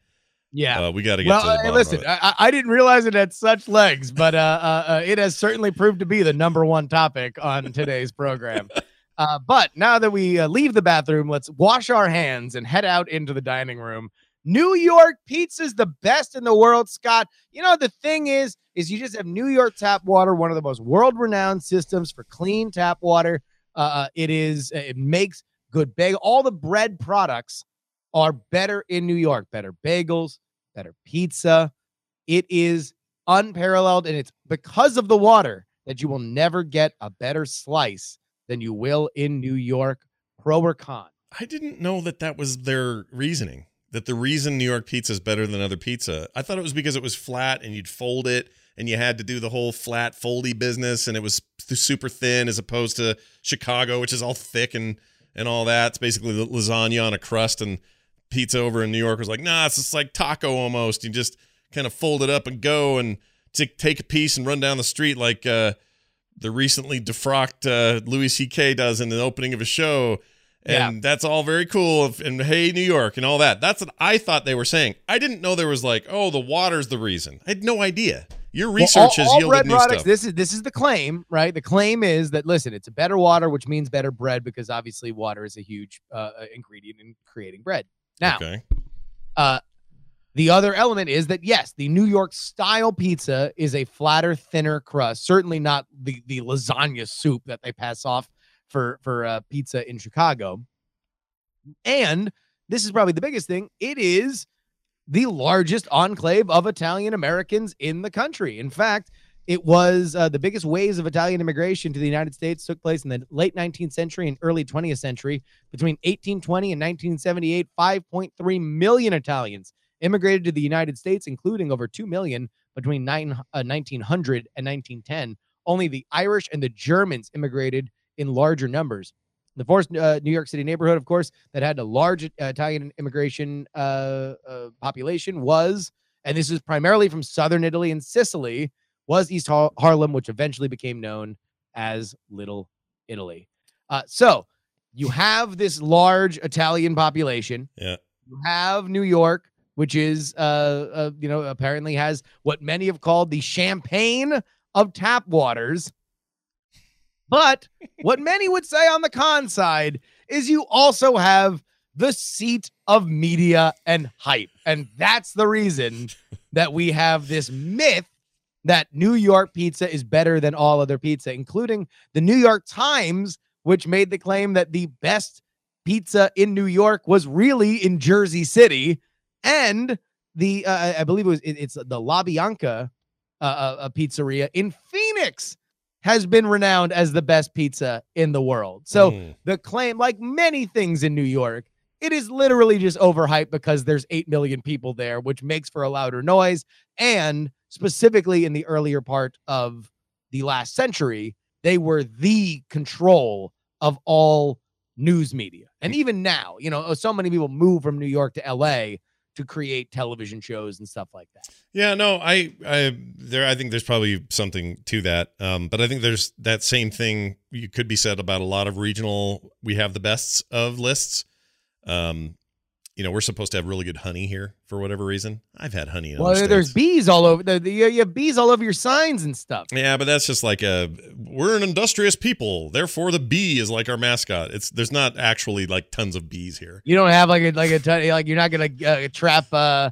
Yeah. uh, we got to get well, to the bottom listen, of it. I, I- I didn't realize it had such legs, but uh, uh, uh, it has certainly proved to be the number one topic on today's program. Uh, but now that we uh, leave the bathroom, let's wash our hands and head out into the dining room. New York pizza's the best in the world, Scott. You know the thing is, is you just have New York tap water, one of the most world-renowned systems for clean tap water. Uh, Uh, it is, it makes good bagel. All the bread products are better in New York. Better bagels, better pizza. It is unparalleled, and it's because of the water that you will never get a better slice than you will in New York. Pro or con? I didn't know that that was their reasoning. That the reason New York pizza is better than other pizza. I thought it was because it was flat and you'd fold it and you had to do the whole flat foldy business and it was super thin as opposed to Chicago, which is all thick and and all that. It's basically lasagna on a crust and pizza over in New York was like, nah, it's just like taco almost. You just kind of fold it up and go and t- take a piece and run down the street like uh, the recently defrocked uh, Louis C.K. does in the opening of a show. And that's all very cool. And hey, New York and all that. That's what I thought they were saying. I didn't know there was like, oh, the water's the reason. I had no idea. Your research Well, all, has all yielded bread new products. stuff. This is this is the claim, right? The claim is that listen, it's a better water, which means better bread because obviously water is a huge uh, uh, ingredient in creating bread. Now, okay. uh, the other element is that yes, the New York style pizza is a flatter, thinner crust. Certainly not the the lasagna soup that they pass off for for uh, pizza in Chicago. And this is probably the biggest thing. It is the largest enclave of Italian Americans in the country. In fact, it was uh, the biggest waves of Italian immigration to the United States took place in the late 19th century and early 20th century. Between 1820 and 1978, 5.3 million Italians immigrated to the United States, including over 2 million between nine, uh, 1900 and 1910. Only the Irish and the Germans immigrated in larger numbers. The first uh, New York City neighborhood, of course, that had a large uh, Italian immigration uh, uh, population was, and this is primarily from southern Italy and Sicily, was East Har- Harlem, which eventually became known as Little Italy. Uh, so you have this large Italian population. Yeah. You have New York. which is uh, uh you know apparently has what many have called the champagne of tap waters. But what many would say on the con side is you also have the seat of media and hype. And that's the reason that we have this myth that New York pizza is better than all other pizza, including the New York Times, which made the claim that the best pizza in New York was really in Jersey City. And the, uh, I believe it was, it, it's the La Bianca uh, uh, pizzeria in Phoenix has been renowned as the best pizza in the world. So Mm. the claim, like many things in New York, it is literally just overhyped because there's 8 million people there, which makes for a louder noise. And specifically in the earlier part of the last century, they were the control of all news media. And even now, you know, so many people move from New York to LA to create television shows and stuff like that. Yeah, no, I, I, there, I think there's probably something to that. Um, but I think there's that same thing you could be said about a lot of regional. We have the bests of lists. Um, you know, we're supposed to have really good honey here for whatever reason. I've had honey. In Well, other there's bees all over. The, the, you have bees all over your signs and stuff. Yeah, but that's just like a we're an industrious people, therefore the bee is like our mascot. It's there's not actually like tons of bees here. You don't have like a like a ton, like you're not gonna uh, trap uh,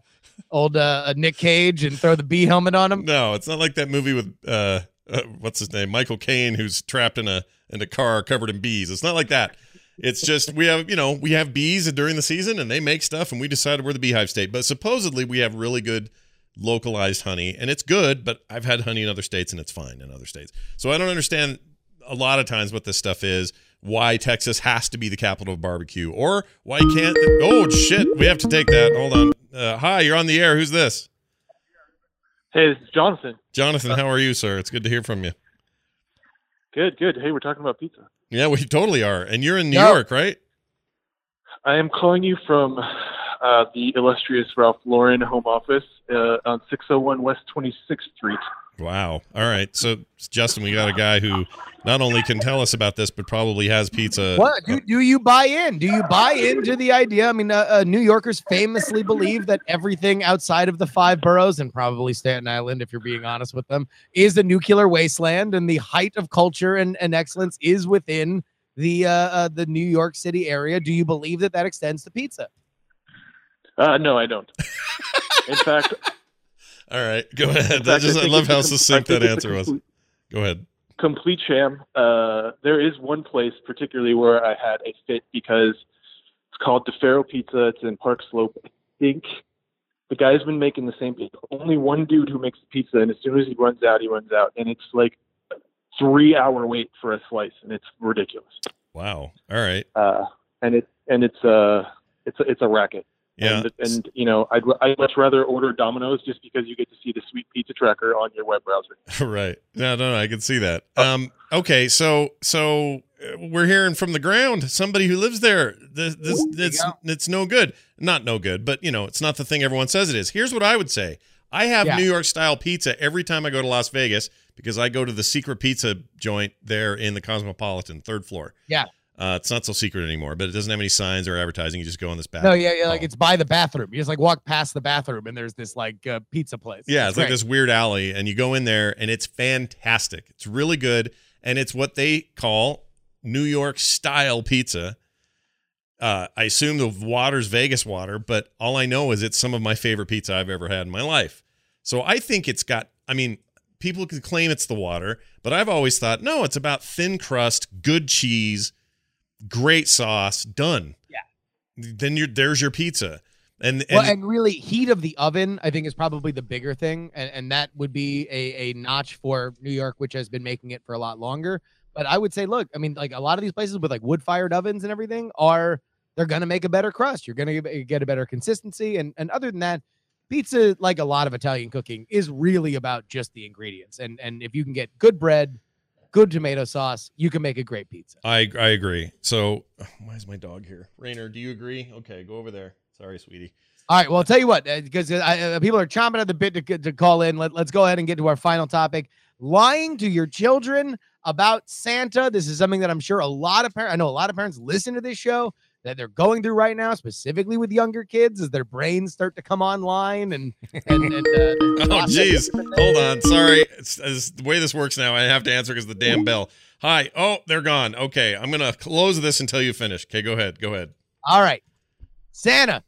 old uh, Nick Cage and throw the bee helmet on him. No, it's not like that movie with uh, uh what's his name, Michael Caine, who's trapped in a in a car covered in bees. It's not like that. It's just we have you know we have bees during the season and they make stuff and we decided we're the beehive state. But supposedly we have really good localized honey and it's good. But I've had honey in other states and it's fine in other states. So I don't understand a lot of times what this stuff is. Why Texas has to be the capital of barbecue, or why can't? Oh shit, we have to take that. Hold on. Uh, hi, you're on the air. Who's this? Hey, this is Jonathan. Jonathan, how are you, sir? It's good to hear from you. Good, good. Hey, we're talking about pizza. Yeah, we totally are. And you're in New Yeah. York, right? I am calling you from uh, the illustrious Ralph Lauren home office uh, on 601 West 26th Street. Wow. All right. So, Justin, we got a guy who not only can tell us about this, but probably has pizza. What do, do you buy in? Do you buy into the idea? I mean, uh, uh, New Yorkers famously believe that everything outside of the five boroughs and probably Staten Island, if you're being honest with them, is a nuclear wasteland, and the height of culture and, and excellence is within the uh, uh, the New York City area. Do you believe that that extends to pizza? Uh, no, I don't. In fact, All right. Go ahead. I, fact, just, I think love how succinct that think it's a answer was. Go ahead. Complete sham. Uh, there is one place, particularly where I had a fit because it's called Di Fara Pizza. It's in Park Slope. I think the guy's been making the same pizza. Only one dude who makes the pizza, and as soon as he runs out, he runs out, and it's like a three-hour wait for a slice, and it's ridiculous. Wow. All right. uh, and it and it's uh it's a, it's a racket. Yeah. And, and you know, I'd I'd much rather order Domino's just because you get to see the sweet pizza tracker on your web browser. right. No, no, no. I can see that. Um. Okay. So, so uh, we're hearing from the ground somebody who lives there. This, this, Ooh, there you it's, go. it's no good. Not no good, but you know, it's not the thing everyone says it is. Here's what I would say. I have Yeah. New York style pizza every time I go to Las Vegas because I go to the secret pizza joint there in the Cosmopolitan, third floor. Yeah. Uh, it's not so secret anymore, but it doesn't have any signs or advertising. You just go in this back. No, yeah, yeah, like it's by the bathroom. You just like walk past the bathroom, and there's this like uh, pizza place. Yeah, it's like great. this weird alley, and you go in there, and it's fantastic. It's really good, and it's what they call New York style pizza. Uh, I assume the water's Vegas water, but all I know is it's some of my favorite pizza I've ever had in my life. So I think it's got. I mean, people can claim it's the water, but I've always thought no, it's about thin crust, good cheese, great sauce, done. Yeah. Then you're there's your pizza, and and, well, and really, heat of the oven, I think, is probably the bigger thing, and, and that would be a, a notch for New York, which has been making it for a lot longer. But I would say, look, I mean, like a lot of these places with like wood fired ovens and everything are they're gonna make a better crust. You're gonna get- get a better consistency, and and other than that, pizza, like a lot of Italian cooking, is really about just the ingredients. And and if you can get good bread, good tomato sauce, you can make a great pizza. I I agree. So why is my dog here? Rainer, do you agree? Okay, go over there. Sorry, sweetie. All right. Well, I'll tell you what, because uh, people are chomping at the bit to, to call in. Let, let's go ahead and get to our final topic. Lying to your children about Santa. This is something that I'm sure a lot of parents, I know a lot of parents listen to this show. That they're going through right now, specifically with younger kids, as their brains start to come online and and, and uh, Oh, jeez. Hold on. Sorry. It's, it's the way this works now. I have to answer because the damn bell. Hi. Oh, they're gone. Okay. I'm going to close this until you finish. Okay. Go ahead. Go ahead. All right, Santa.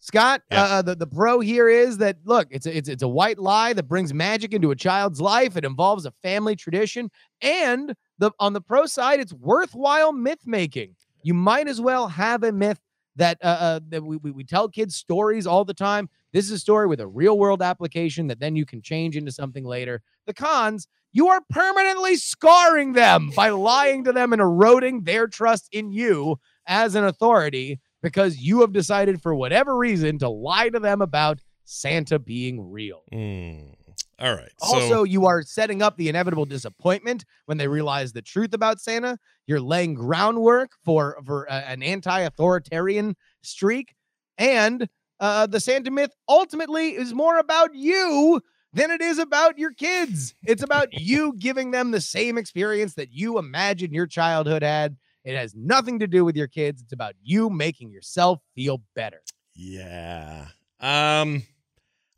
Scott, Yeah. uh, the, the pro here is that look, it's a, it's it's a white lie that brings magic into a child's life. It involves a family tradition, and the on the pro side, it's worthwhile myth making. You might as well have a myth that uh, uh that we, we we tell kids stories all the time. This is a story with a real world application that then you can change into something later. The cons, you are permanently scarring them by lying to them and eroding their trust in you as an authority because you have decided for whatever reason to lie to them about Santa being real. Mm. All right. Also, so, you are setting up the inevitable disappointment when they realize the truth about Santa. You're laying groundwork for for uh, an anti-authoritarian streak, and uh, the Santa myth ultimately is more about you than it is about your kids. It's about you giving them the same experience that you imagine your childhood had. It has nothing to do with your kids. It's about you making yourself feel better. yeah. Um,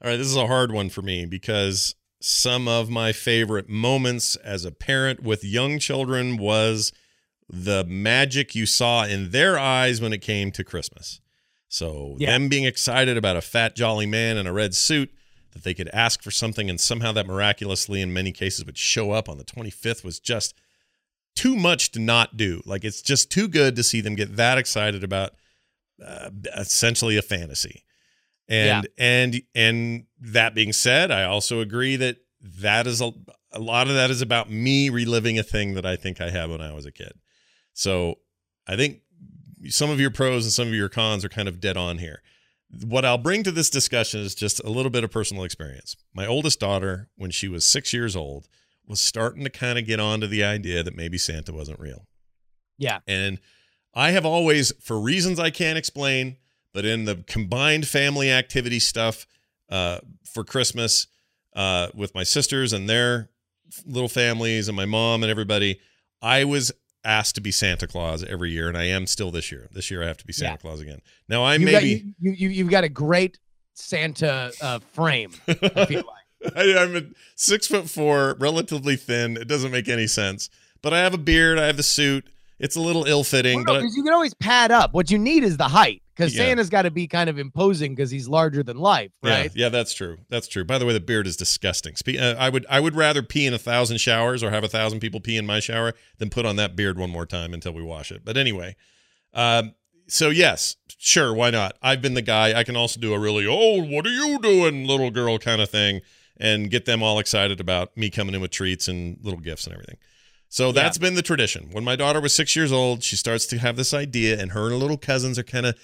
all right. This is a hard one for me because some of my favorite moments as a parent with young children was the magic you saw in their eyes when it came to Christmas. So Yeah. them being excited about a fat jolly man in a red suit that they could ask for something and somehow that miraculously in many cases would show up on the 25th was just too much to not do. Like it's just too good to see them get that excited about uh, essentially a fantasy. And and and that being said, I also agree that that is a a lot of that is about me reliving a thing that I think I had when I was a kid. So I think some of your pros and some of your cons are kind of dead on here. What I'll bring to this discussion is just a little bit of personal experience. My oldest daughter, when she was six years old, was starting to kind of get onto the idea that maybe Santa wasn't real. Yeah. And I have always, for reasons I can't explain, but in the combined family activity stuff uh, for Christmas uh, with my sisters and their little families and my mom and everybody, I was asked to be Santa Claus every year, and I am still this year. This year I have to be Santa Yeah. Claus again. Now I you maybe you, you, you, you've got a great Santa uh, frame. I feel like. I, I'm a six foot four, relatively thin. It doesn't make any sense. But I have a beard. I have the suit. It's a little ill fitting, Well, no, but 'cause you can always pad up. What you need is the height because Yeah. Santa's got to be kind of imposing because he's larger than life, right? Yeah, yeah, that's true. That's true. By the way, the beard is disgusting. Uh, I would I would rather pee in a thousand showers or have a thousand people pee in my shower than put on that beard one more time until we wash it. But anyway, um, so yes, sure, why not? I've been the guy. I can also do a really oh, what are you doing, little girl kind of thing, and get them all excited about me coming in with treats and little gifts and everything. So that's been the tradition. When my daughter was six years old, she starts to have this idea, and her and her little cousins are kind of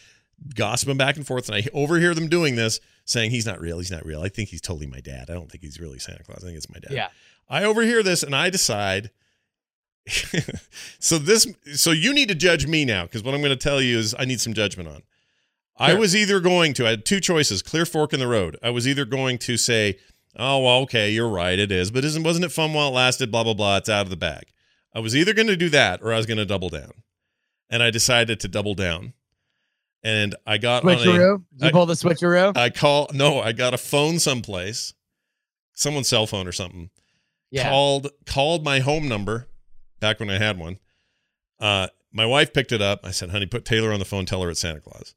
gossiping back and forth. And I overhear them doing this, saying, He's not real. He's not real. I think he's totally my dad. I don't think he's really Santa Claus. I think it's my dad. Yeah. I overhear this and I decide. so this, so you need to judge me now because what I'm going to tell you is I need some judgment on. I was either going to, I had two choices, clear fork in the road. I was either going to say, oh, well, okay, you're right, it is, but isn't, wasn't it fun while it lasted? Blah, blah, blah. It's out of the bag. I was either going to do that or I was going to double down. And I decided to double down. And I got on a, Switcheroo. You I- pull the switcheroo? I call, no, I got a phone someplace, someone's cell phone or something yeah. called called my home number back when I had one. Uh, my wife picked it up. I said, "Honey, put Taylor on the phone. Tell her it's Santa Claus."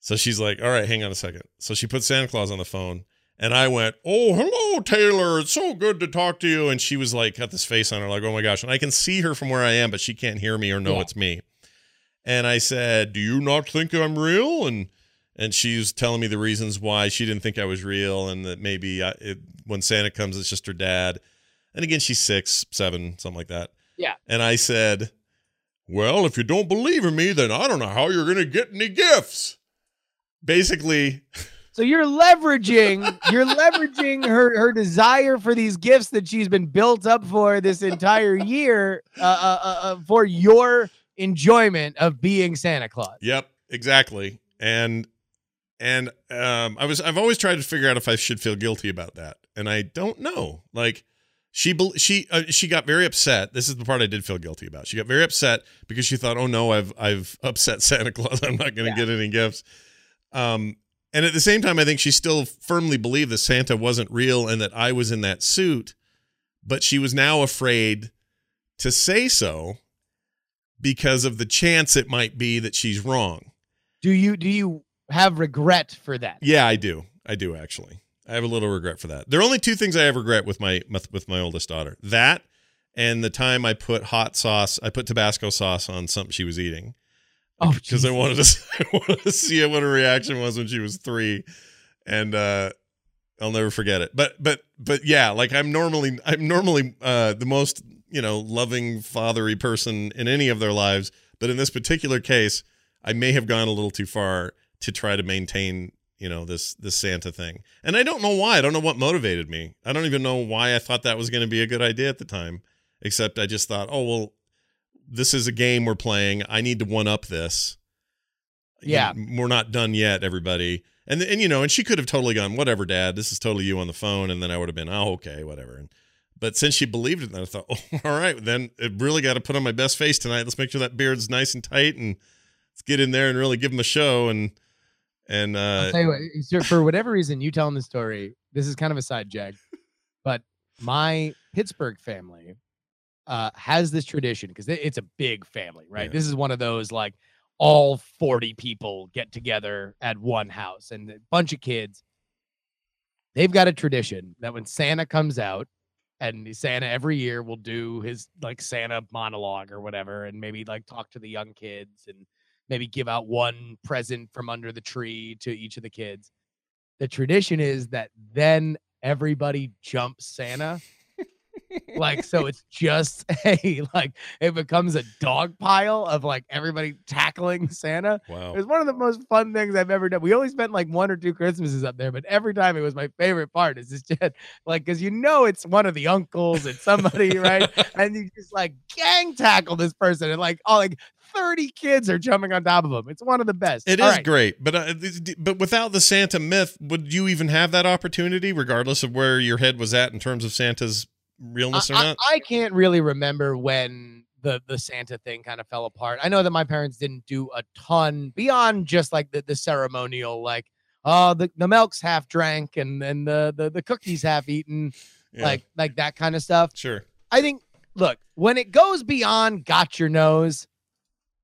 So she's like, "All right, hang on a second. So she put Santa Claus on the phone, and I went, "Oh, hello, Taylor. It's so good to talk to you." And she was like, got this face on her, like, "Oh my gosh!" And I can see her from where I am, but she can't hear me or know Yeah. it's me. And I said, "Do you not think I'm real?" And and she was telling me the reasons why she didn't think I was real, and that maybe I, it, when Santa comes, it's just her dad. And again, she's six, seven, something like that. Yeah. And I said, Well, if you don't believe in me, then I don't know how you're going to get any gifts. Basically, So you're leveraging, you're leveraging her her desire for these gifts that she's been built up for this entire year uh, uh, uh, uh, for your enjoyment of being Santa Claus. yep, exactly. And and um I was I've always tried to figure out if I should feel guilty about that. And I don't know. Like She bel- she uh, she got very upset. This is the part I did feel guilty about. She got very upset because she thought, "Oh no, I've I've upset Santa Claus. I'm not going to Yeah. get any gifts." Um, and at the same time, I think she still firmly believed that Santa wasn't real and that I was in that suit. But she was now afraid to say so because of the chance it might be that she's wrong. Do you do you have regret for that? Yeah, I do. I do actually. I have a little regret for that. There are only two things I have regret with my with my oldest daughter. That and the time I put hot sauce, I put Tabasco sauce on something she was eating. Oh, because I wanted to I wanted to see what her reaction was when she was 3 and uh I'll never forget it. But but but yeah, like I'm normally I'm normally uh the most, you know, loving fathery person in any of their lives, but in this particular case, I may have gone a little too far to try to maintain, you know, this this Santa thing. And I don't know why. I don't know what motivated me. I don't even know why I thought that was going to be a good idea at the time, except I just thought, "Oh, well, this is a game we're playing. I need to one up this." Yeah. We're not done yet, everybody. And and you know, and she could have totally gone, "Whatever, dad. This is totally you on the phone." And then I would have been, "Oh, okay, whatever." And but since she believed it, then I thought, "Oh, all right, then it really got to put on my best face tonight. Let's make sure that beard's nice and tight and let's get in there and really give him a show and and I'll uh tell you what, sir, for whatever reason, you telling the story, this is kind of a side jag, but my Pittsburgh family uh, has this tradition because it's a big family, right? Yeah. This is one of those like all 40 people get together at one house and a bunch of kids. They've got a tradition that when Santa comes out, and Santa every year will do his like Santa monologue or whatever, and maybe like talk to the young kids and maybe give out one present from under the tree to each of the kids. The tradition is that then everybody jumps Santa. Like so it's just a like it becomes a dog pile of like everybody tackling Santa. It was one of the most fun things I've ever done. We only spent like one or two Christmases up there, but every time it was my favorite part. Is just like because you know it's one of the uncles and somebody, right? And you just like gang tackle this person, and like all like 30 kids are jumping on top of them. It's one of the best. It All is right. great, but uh, but without the Santa myth, would you even have that opportunity, regardless of where your head was at in terms of Santa's realness or I, not? I, I can't really remember when the the Santa thing kind of fell apart. I know that my parents didn't do a ton beyond just like the, the ceremonial, like oh the, the milk's half drank and then the, the the cookies half eaten, Yeah, like like that kind of stuff. sure. I think look, when it goes beyond got your nose,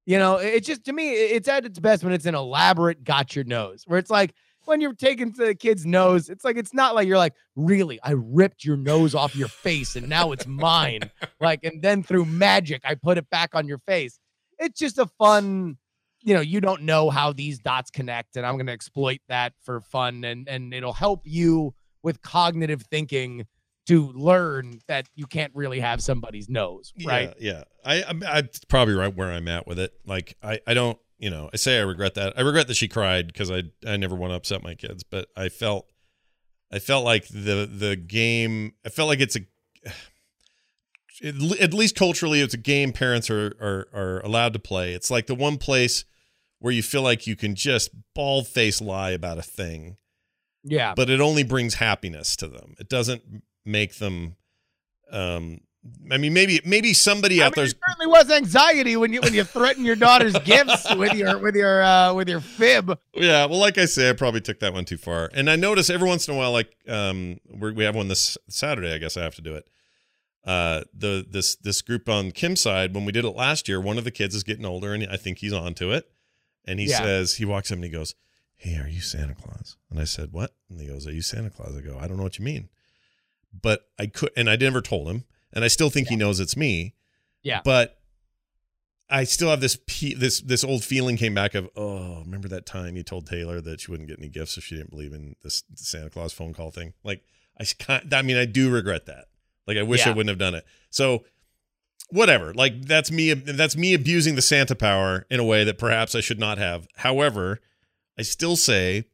you know, it just to me, it's at its best when it's an elaborate got your nose, where it's like when you're taking to the kid's nose, it's like it's not like you're like, really, I ripped your nose off your face and now it's mine. like, and then through magic, I put it back on your face. It's just a fun, you know, you don't know how these dots connect, and I'm gonna exploit that for fun and and it'll help you with cognitive thinking to learn that you can't really have somebody's nose, right? Yeah, yeah. I, I'm, I'm probably right where I'm at with it. Like, I, I don't, you know, I say I regret that. I regret that she cried because I, I never want to upset my kids, but I felt, I felt like the, the game. I felt like it's a, at least culturally, it's a game parents are, are, are allowed to play. It's like the one place where you feel like you can just bald face lie about a thing Yeah. but it only brings happiness to them. It doesn't make them. Um, I mean, maybe maybe somebody I out mean, there certainly was anxiety when you when you threaten your daughter's gifts with your with your uh with your fib. yeah. Well, like I say, I probably took that one too far. And I notice every once in a while, like um, we're, we have one this Saturday. I guess I have to do it. Uh, the this this group on Kim's side when we did it last year, one of the kids is getting older, and I think he's onto it. And he Yeah. says he walks up and he goes, "Hey, are you Santa Claus?" And I said, "What?" And he goes, "Are you Santa Claus?" I go, "I don't know what you mean." But I could, and I never told him, and I still think he knows it's me. Yeah. But I still have this pe- this this old feeling came back of oh remember that time you told Taylor that she wouldn't get any gifts if she didn't believe in this Santa Claus phone call thing? Like I kind I mean I do regret that. Like I wish I wouldn't have done it. So whatever. Like that's me that's me abusing the Santa power in a way that perhaps I should not have. However I still say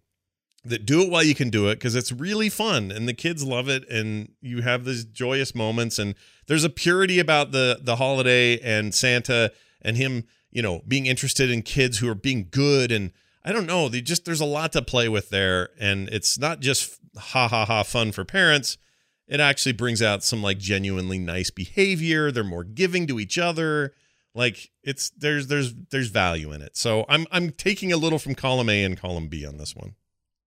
that do it while you can do it because it's really fun and the kids love it and you have these joyous moments and there's a purity about the the holiday and Santa and him you know being interested in kids who are being good and I don't know they just there's a lot to play with there and it's not just ha ha ha fun for parents it actually brings out some like genuinely nice behavior. They're more giving to each other. Like it's there's there's there's value in it. So I'm I'm taking a little from column A and column B on this one.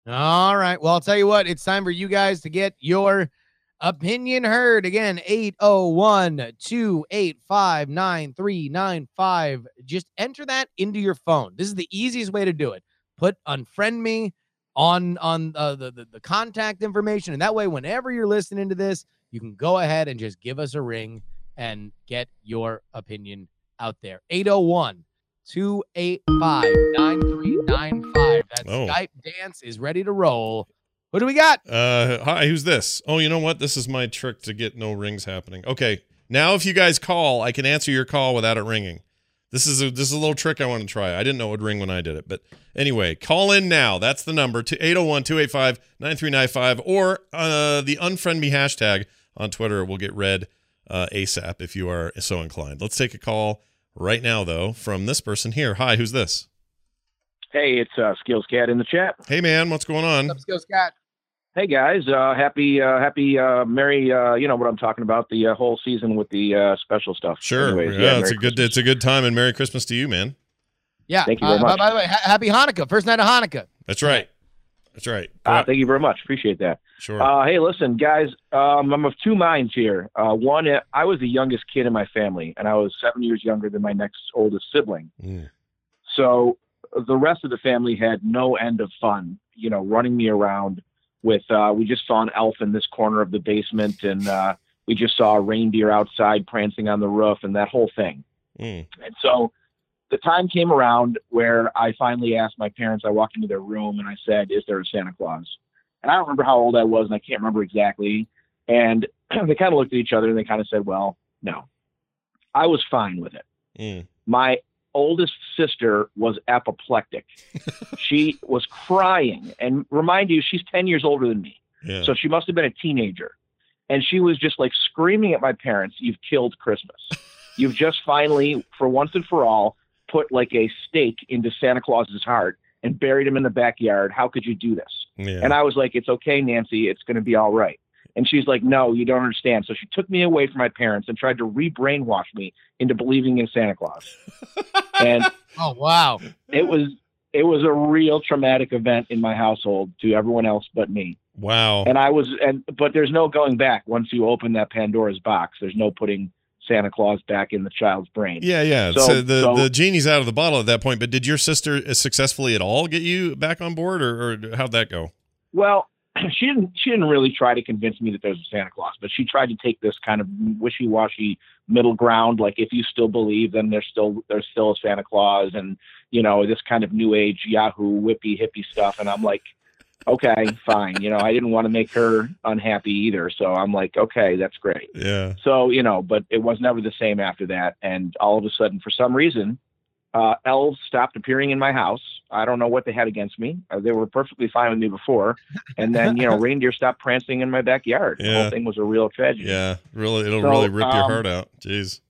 All right. Well, I'll tell you what, it's time for you guys to get your opinion heard. Again, 801 285 9395. Just enter that into your phone. This is the easiest way to do it. Put unfriend me on on uh, the, the the contact information and that way whenever you're listening to this, you can go ahead and just give us a ring and get your opinion out there. 801 285 9395. That Oh. Skype dance is ready to roll. What do we got? Uh, hi, who's this? Oh, you know what? This is my trick to get no rings happening. Okay, now if you guys call, I can answer your call without it ringing. This is a this is a little trick I want to try. I didn't know it would ring when I did it, but anyway, call in now. That's the number to 801-285-9395 or uh, the unfriend me hashtag on Twitter will get read uh, ASAP if you are so inclined. Let's take a call right now though from this person here. Hi, who's this? Hey, it's uh, Skills Cat in the chat. Hey man, what's going on? Let's go, Scott. Hey guys, uh, happy, uh, happy, uh, Merry, uh, you know what I'm talking about, the uh, whole season with the uh, special stuff. Sure. Anyways, yeah, it's Merry a good Christmas. it's a good time and Merry Christmas to you, man. Yeah. Thank you very uh, by- much. By, the way, ha- happy Hanukkah. First night of Hanukkah. That's right. That's right. Uh, thank you very much. Appreciate that. sure. Uh, hey, listen, guys, um, I'm of two minds here. Uh, one, uh, I was the youngest kid in my family, and I was seven years younger than my next oldest sibling. Mm. So the rest of the family had no end of fun, you know, running me around with, uh, we just saw an elf in this corner of the basement and, uh, we just saw a reindeer outside prancing on the roof and that whole thing. Mm. And so the time came around where I finally asked my parents, I walked into their room and I said, is there a Santa Claus? And I don't remember how old I was and I can't remember exactly. And they kind of looked at each other and they kind of said, well, no, I was fine with it Mm. my oldest sister was apoplectic. she was crying. And remind you, she's 10 years older than me. Yeah. So she must have been a teenager. And she was just like screaming at my parents, You've killed Christmas. You've just finally, for once and for all, put like a stake into Santa Claus's heart and buried him in the backyard. How could you do this? yeah. And I was like, It's okay, Nancy. It's going to be all right. And she's like, No, you don't understand. So she took me away from my parents and tried to re brainwash me into believing in Santa Claus. and Oh, wow. it was it was a real traumatic event in my household to everyone else but me. wow. And I was and but there's no going back once you open that Pandora's box. There's no putting Santa Claus back in the child's brain. Yeah, yeah. So, So- the so- the genie's out of the bottle at that point. But did your sister uh, successfully at all get you back on board, or, or how'd that go? Well, she didn't she didn't really try to convince me that there's a Santa Claus, but she tried to take this kind of wishy-washy middle ground like if you still believe then there's still there's still a Santa Claus and you know this kind of new age Yahoo whippy hippie stuff and I'm like okay, fine. You know, I didn't want to make her unhappy either, so I'm like okay, that's great. Yeah. So, you know, but it was never the same after that. And all of a sudden, for some reason, uh, elves stopped appearing in my house. I don't know what they had against me. Uh, they were perfectly fine with me before. And then, you know, reindeer stopped prancing in my backyard. The Yeah. whole thing was a real tragedy. Yeah. Really, it'll So, really rip your um, heart out. Jeez.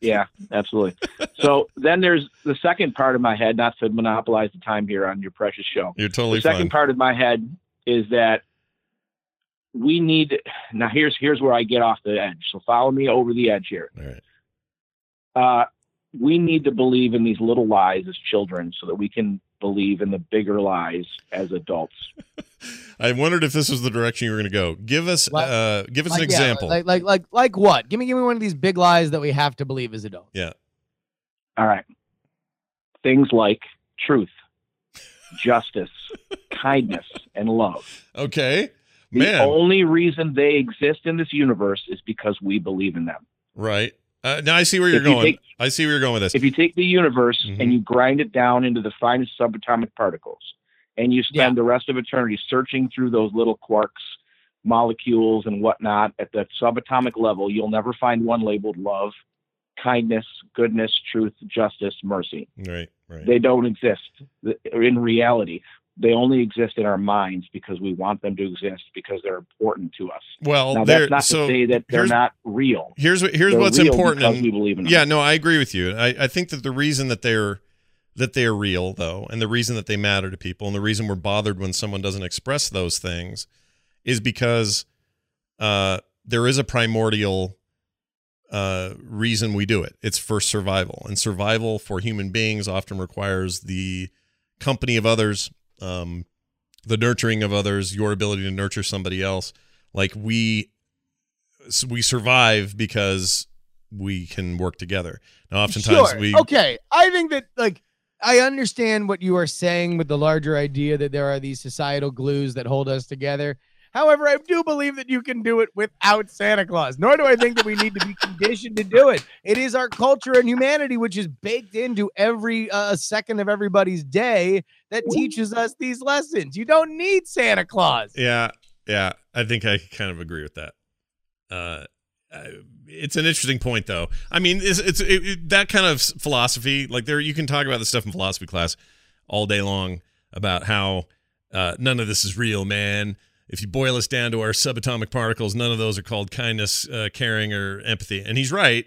Yeah, absolutely. so then there's the second part of my head, not to monopolize the time here on your precious show. You're totally the second fine. part of my head is that we need now here's here's where I get off the edge. So follow me over the edge here. all right. uh, we need to believe in these little lies as children so that we can believe in the bigger lies as adults. I wondered if this was the direction you were going to go. Give us, Like- uh, give us an Like, yeah, example. like, like, like, like what? Give me, give me one of these big lies that we have to believe as adults. yeah. All right. Things like truth, justice, kindness, and love. Okay. Man. The only reason they exist in this universe is because we believe in them. right. Uh, now I see where you're If you going. take- I see where you're going with this. If you take the universe Mhm. and you grind it down into the finest subatomic particles, and you spend the rest of eternity searching through those little quarks, molecules, and whatnot at the subatomic level, you'll never find one labeled love, kindness, goodness, truth, justice, mercy. right. Right. They don't exist in reality. They only exist in our minds because we want them to exist because they're important to us. well, Now, that's not so to say that they're not real. here's what here's They're what's important. because we believe in them. Yeah, no, I agree with you. I, I think that the reason that they're that they are real though, and the reason that they matter to people, and the reason we're bothered when someone doesn't express those things, is because uh, there is a primordial uh, reason we do it. It's for survival, and survival for human beings often requires the company of others, um, the nurturing of others, your ability to nurture somebody else. Like we, we survive because we can work together. Now, oftentimes Sure. we Okay. I think that like I understand what you are saying with the larger idea that there are these societal glues that hold us together. However, I do believe that you can do it without Santa Claus. Nor do I think that we need to be conditioned to do it. It is our culture and humanity, which is baked into every uh, second of everybody's day, that teaches us these lessons. You don't need Santa Claus. Yeah, yeah, I think I kind of agree with that. Uh, it's an interesting point, though. I mean, it's, it's it, that kind of philosophy. Like there, you can talk about this stuff in philosophy class all day long about how uh, none of this is real, man. If you boil us down to our subatomic particles, none of those are called kindness, uh, caring, or empathy. And he's right.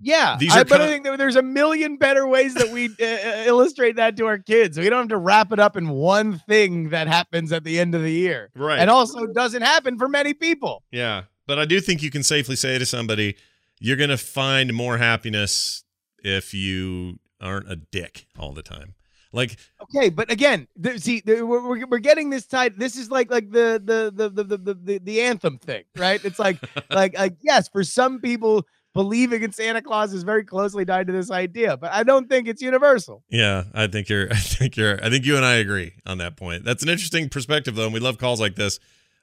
Yeah, These I, are but I think there's a million better ways that we uh, illustrate that to our kids. We don't have to wrap it up in one thing that happens at the end of the year, Right. and also doesn't happen for many people. Yeah, but I do think you can safely say to somebody, you're going to find more happiness if you aren't a dick all the time. Like, Okay, but again, th- see, th- we're, we're, getting this tied. This is like like the the the the the, the, the, the anthem thing, right? It's like like like yes, for some people, believing in Santa Claus is very closely tied to this idea, but I don't think it's universal. yeah, I think you're, I think you're, I think you and I agree on that point. That's an interesting perspective, though, and we love calls like this.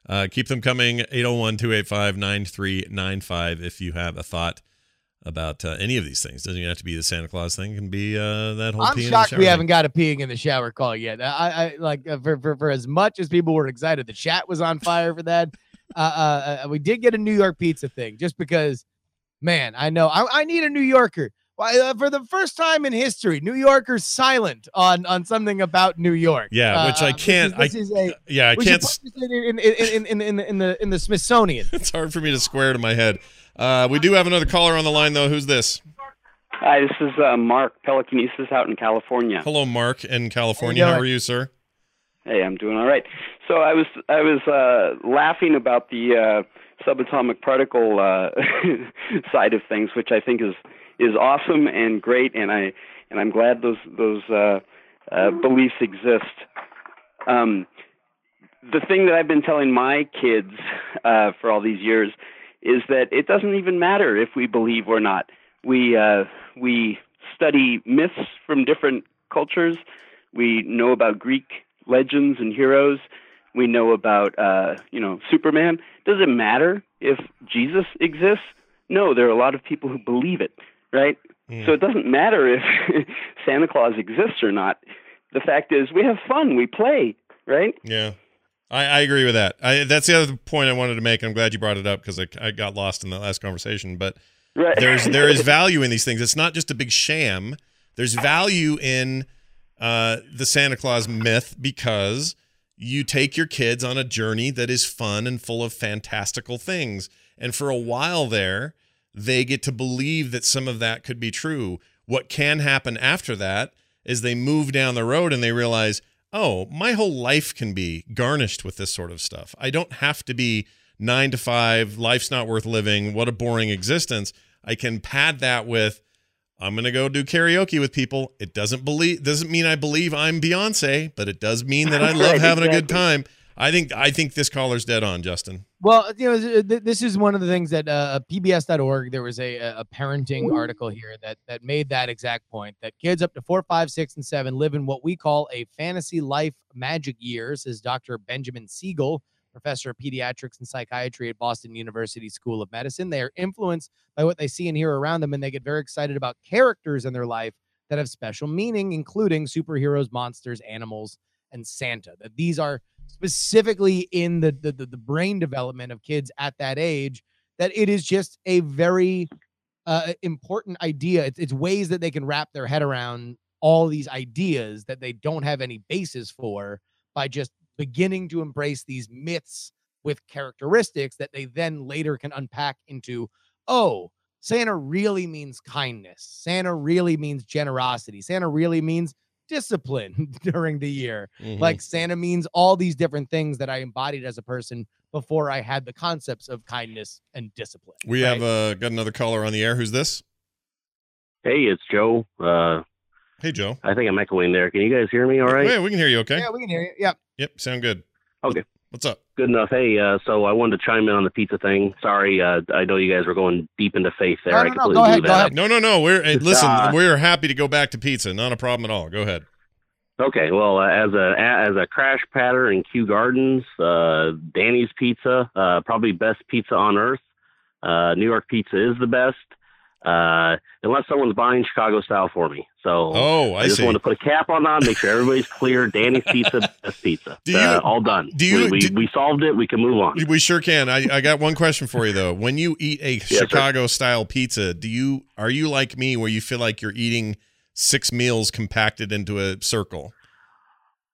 Uh, keep them coming 801 285 9395 if you have a thought about uh, any of these things. Doesn't even have to be the Santa Claus thing, it can be uh, that whole I'm peeing in the shocked we thing. haven't got a peeing in the shower call yet. I, I like uh, for, for for as much as people were excited, the chat was on fire for that. Uh, uh, uh, we did get a New York pizza thing just because, man, I know I, I need a New Yorker. Why, uh, for the first time in history, New Yorkers silent on on something about New York. Yeah, which I Uh, this is- can't- I- This is, a. Yeah, I can't. in in, in, in, in, in the in the Smithsonian. It's hard for me to square to my head. Uh, we do have another caller on the line, though. Who's this? Hi, this is uh, Mark Pelicanesis out in California. Hello, Mark in California. How are you, sir? Hey, I'm doing all right. So I was I was uh, laughing about the uh, subatomic particle uh, side of things, which I think is is awesome and great, and I and I'm glad those those uh, uh, beliefs exist. Um, the thing that I've been telling my kids uh, for all these years is that it doesn't even matter if we believe or not. We uh, we study myths from different cultures. We know about Greek legends and heroes. We know about uh, you know Superman. Does it matter if Jesus exists? No, there are a lot of people who believe it, right? Hmm. So it doesn't matter if Santa Claus exists or not. The fact is, we have fun, we play, right? Yeah, I, I agree with that. I, that's the other point I wanted to make. I'm glad you brought it up because I, I got lost in the last conversation. But Right. there's there is value in these things. It's not just a big sham. There's value in uh, the Santa Claus myth because you take your kids on a journey that is fun and full of fantastical things. And for a while there, they get to believe that some of that could be true. What can happen after that is they move down the road and they realize, oh, my whole life can be garnished with this sort of stuff. I don't have to be nine to five, life's not worth living, what a boring existence. I can pad that with, I'm gonna go do karaoke with people. It doesn't believe doesn't mean I believe I'm Beyonce, but it does mean that I love having a good time. I think I think this caller's dead on, Justin. Well, you know, th- th- this is one of the things that uh, PBS.org. There was a a parenting article here that that made that exact point. That kids up to four, five, six, and seven live in what we call a fantasy life magic years, says Dr. Benjamin Siegel, professor of pediatrics and psychiatry at Boston University School of Medicine. They are influenced by what they see and hear around them, and they get very excited about characters in their life that have special meaning, including superheroes, monsters, animals, and Santa. That these are specifically in the, the the the brain development of kids at that age that it is just a very uh, important idea. It's, it's ways that they can wrap their head around all these ideas that they don't have any basis for by just beginning to embrace these myths with characteristics that they then later can unpack into oh santa really means kindness. Santa really means generosity. Santa really means discipline during the year. Mhm. Like Santa means all these different things that I embodied as a person before I had the concepts of kindness and discipline. we right? have uh, got another caller on the air. Who's this? Hey, it's Joe. Uh, Hey, Joe. I think I'm echoing there. Can you guys hear me all right? Yeah, we can hear you. Okay. Yeah, we can hear you. Yeah. Yep. Sound good. Okay. What's up? Good enough. Hey, uh, so I wanted to chime in on the pizza thing. Sorry, uh, I know you guys were going deep into faith there. No, I no, no, completely go blew ahead, that go ahead. No, no, no. We're hey, listen. Uh, we're happy to go back to pizza. Not a problem at all. Go ahead. Okay, well, uh, as a as a crash patter in Kew Gardens, uh, Danny's Pizza, uh, probably best pizza on earth. Uh, New York pizza is the best, uh, unless someone's buying Chicago style for me. So Oh, I I just see. want to put a cap on that, make sure everybody's clear. Danny's Pizza, best pizza. Do you- uh, all done. do you- We, we, do- we solved it. We can move on. We sure can. I, I got one question for you though. When you eat a sir. Chicago style pizza, do you are you like me where you feel like you're eating six meals compacted into a circle?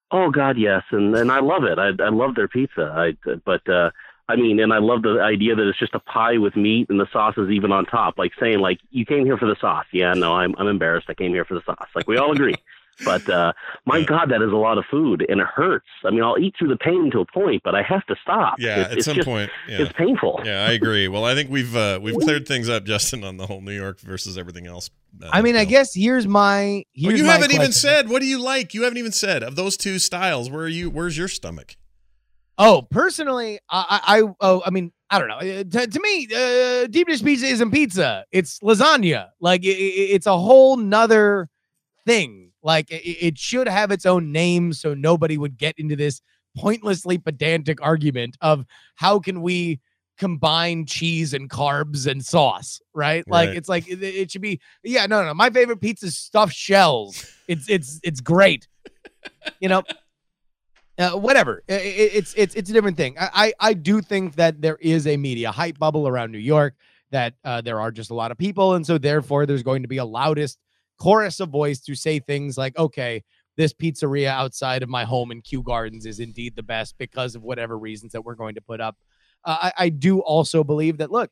Oh God, yes, and and I love it. I I love their pizza. I but uh, I mean, and I love the idea that it's just a pie with meat and the sauce is even on top. Like saying like you came here for the sauce. Yeah, no, I'm I'm embarrassed. I came here for the sauce. Like we all agree. But uh, my Yeah. God, that is a lot of food, and it hurts. I mean, I'll eat through the pain to a point, but I have to stop. Yeah, It's- at it's some just- point. Yeah. it's painful. Yeah, I agree. Well, I think we've uh, we've cleared things up, Justin, on the whole New York versus everything else. uh, I mean, I guess here's my Well, you my haven't even said what do you like. You haven't even said of those two styles. Where are you? Where's your stomach? Oh, personally, I, I, I oh, I mean, I don't know. Uh, To, to me, uh, deep dish pizza isn't pizza; it's lasagna. Like it- it's a whole nother thing. Like it, it should have its own name, so nobody would get into this pointlessly pedantic argument of how can we combine cheese and carbs and sauce, right? Like Right. it's like it, it should be. Yeah, no, no. My favorite pizza is stuffed shells. It's it's it's great. You know, uh, whatever. I- I- it's it's it's a different thing. I, I I do think that there is a media hype bubble around New York that uh, there are just a lot of people, and so therefore there's going to be a loudest chorus of voice to say things like, "Okay, this pizzeria outside of my home in Kew Gardens is indeed the best because of whatever reasons that we're going to put up." Uh, I, I do also believe that look,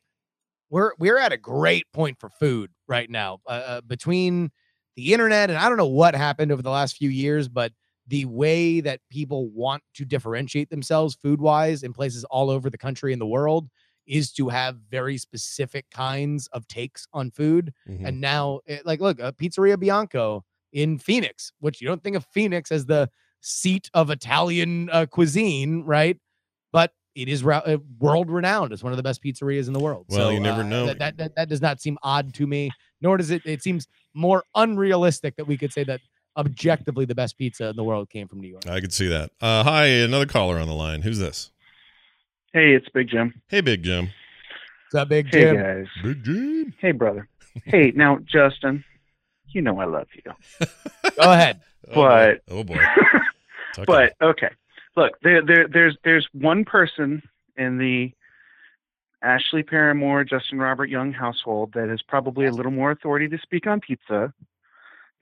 we're we're at a great point for food right now uh, uh, between the internet and I don't know what happened over the last few years, but the way that people want to differentiate themselves food wise in places all over the country and the world is to have very specific kinds of takes on food. Mhm. And now, eh, like, look, uh, Pizzeria Bianco in Phoenix, which you don't think of Phoenix as the seat of Italian uh, cuisine, right? But it is ra- uh, world renowned as one of the best pizzerias in the world. Well, so, you never uh, know. That, that, that that does not seem odd to me, nor does it. It seems more unrealistic that we could say that objectively the best pizza in the world came from New York. I could see that. Uh, hi, another caller on the line. Who's this? Hey, it's Big Jim. Hey, Big Jim. What's up, Big Hey, Jim? guys. Big Jim. Hey, brother. hey, now, Justin, you know I love you. Go ahead. Oh, boy. But- oh boy. Tuck but okay, look, there, there, there's, there's one person in the Ashley Paramore, Justin Robert Young household that has probably a little more authority to speak on pizza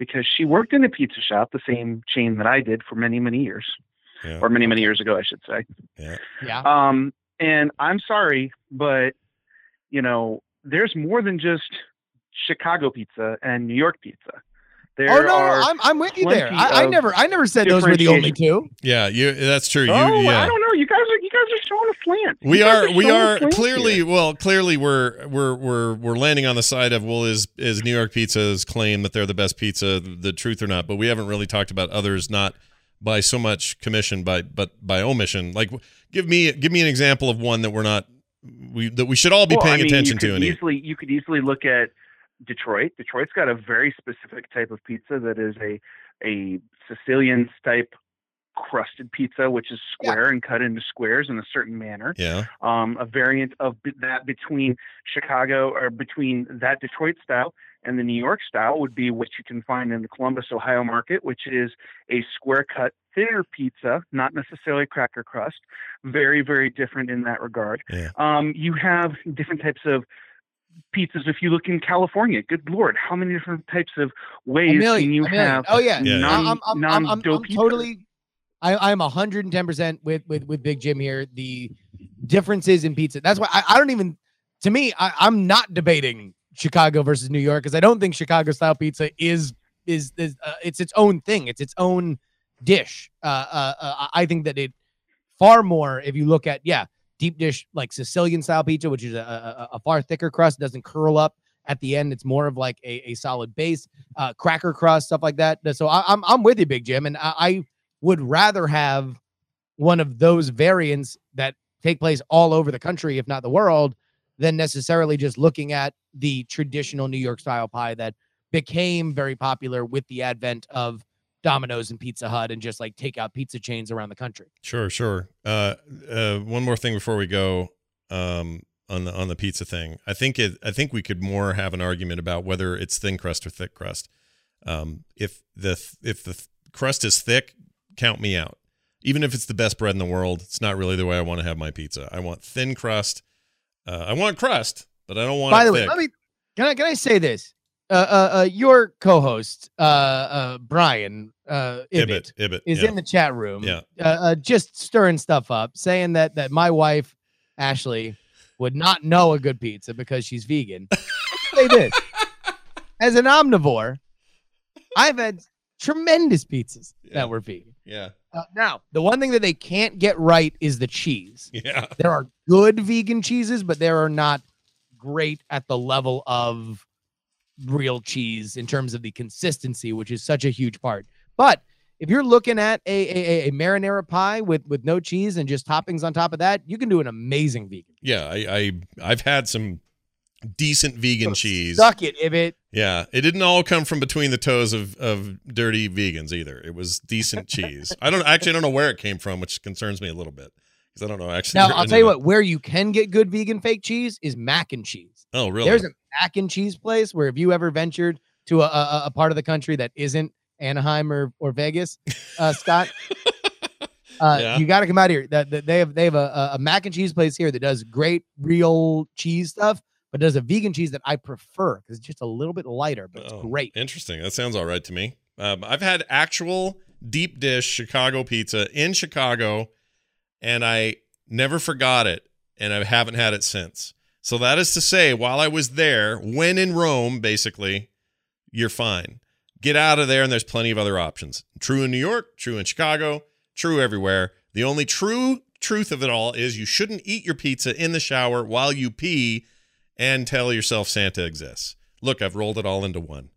because she worked in a pizza shop, the same chain that I did for many, many years, yeah. or many, many years ago, I should say. yeah. Yeah. Um, and I'm sorry, but you know, there's more than just Chicago pizza and New York pizza. Oh, there oh no, no, are I'm I'm with you there. I, I never I never said those were the only two. Yeah, you. That's true. You. oh, yeah. I don't know. You guys are you guys are showing a slant. We You guys are we are clearly here. well clearly we're we're we're we're landing on the side of well is is New York Pizza's claim that they're the best pizza the truth or not but we haven't really talked about others not by so much commission by but by omission like give me give me an example of one that we're not we that we should all be Well, paying I mean, attention you to could and eat. easily you could easily look at Detroit. Detroit's got a very specific type of pizza that is a a Sicilian type crusted pizza, which is square and cut into squares in a certain manner. yeah um, a variant of b- that between Chicago or between that Detroit style and the New York style would be what you can find in the Columbus, Ohio market, which is a square cut, thinner pizza, not necessarily cracker crust. Very, very different in that regard. Yeah. Um, you have different types of pizzas. If you look in California, good lord, how many different types of A ways million, can you have? Oh yeah, Yeah, yeah. non, I'm, I'm, I'm, I'm, non-dough I'm totally. I, I'm 110 percent with with with Big Jim here. The differences in pizza. That's why I, I don't even. To me, I, I'm not debating Chicago versus New York because I don't think Chicago style pizza is is, is uh, it's its own thing. It's its own dish. Uh, uh, uh, I think that it far more if you look at yeah deep dish like Sicilian style pizza, which is a, a, a far thicker crust, doesn't curl up at the end. It's more of like a, a solid base, uh, cracker crust, stuff like that. So I, I'm I'm with you, Big Jim, and I, I would rather have one of those variants that take place all over the country, if not the world, than necessarily just looking at the traditional New York style pie that became very popular with the advent of Domino's and Pizza Hut and just like take out pizza chains around the country. Sure, sure. Uh, uh, one more thing before we go um, on the on the pizza thing. I think it. I think we could more have an argument about whether it's thin crust or thick crust. Um, if the if the crust is thick, count me out. Even if it's the best bread in the world, it's not really the way I want to have my pizza. I want thin crust. Uh, I want crust, but I don't want. By the way, let me can I can I say this? Uh, uh, uh your co-host, uh, uh, Brian, uh, Ibbott, Ibbott, Ibbott, is yeah. in the chat room. Yeah. uh, uh, just stirring stuff up, saying that that my wife Ashley would not know a good pizza because she's vegan. Say this: as an omnivore, I've had tremendous pizzas that were vegan. Yeah. Uh, now, the one thing that they can't get right is the cheese. Yeah. There are good vegan cheeses, but there are not great at the level of real cheese in terms of the consistency, which is such a huge part. But if you're looking at a, a, a marinara pie with with no cheese and just toppings on top of that, you can do an amazing vegan. Yeah, I, I I've had some decent vegan cheese. Suck it, Ibbott. Yeah, it didn't all come from between the toes of of dirty vegans either. It was decent cheese. I don't actually I don't know where it came from, which concerns me a little bit because I don't know actually. Now I'll tell you what, where you can get good vegan fake cheese is mac and cheese. Oh, really? There's a mac and cheese place where if you ever ventured to a, a, a part of the country that isn't Anaheim or, or Vegas, uh, Scott, uh, Yeah. you got to come out here. That that they have they have a, a mac and cheese place here that does great real cheese stuff, but does a vegan cheese that I prefer because it's just a little bit lighter, but it's Oh, great. Interesting. That sounds all right to me. Um, I've had actual deep dish Chicago pizza in Chicago, and I never forgot it, and I haven't had it since. So that is to say, while I was there, when in Rome, basically, you're fine. Get out of there, and there's plenty of other options. True in New York, true in Chicago, true everywhere. The only true truth of it all is you shouldn't eat your pizza in the shower while you pee and tell yourself Santa exists. Look, I've rolled it all into one.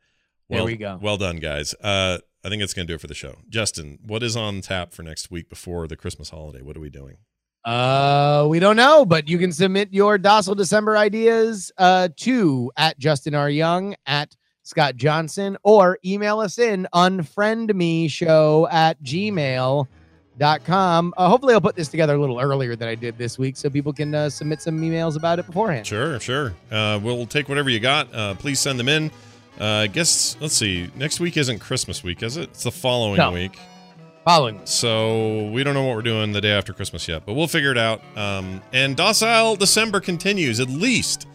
There Well, we go. Well done, guys. Uh, I think it's going to do it for the show. Justin, what is on tap for next week before the Christmas holiday? What are we doing? Uh, we don't know, but you can submit your docile December ideas uh to at Justin R. Young at Scott Johnson or email us in unfriend me show at gmail.com. Uh, hopefully, I'll put this together a little earlier than I did this week so people can uh, submit some emails about it beforehand. Sure, sure. Uh, we'll take whatever you got. Uh, please send them in. Uh, I guess, let's see. Next week isn't Christmas week, is it? It's the following No. week. Following. So we don't know what we're doing the day after Christmas yet, but we'll figure it out. Um, and Docile December continues at least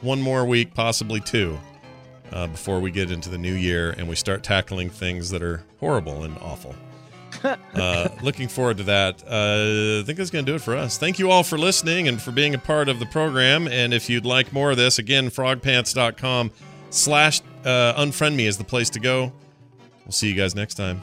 one more week, possibly two, uh, before we get into the new year and we start tackling things that are horrible and awful. uh, looking forward to that. Uh, I think that's going to do it for us. Thank you all for listening and for being a part of the program. And if you'd like more of this, again, frogpants.com slash uh, unfriend me is the place to go. We'll see you guys next time.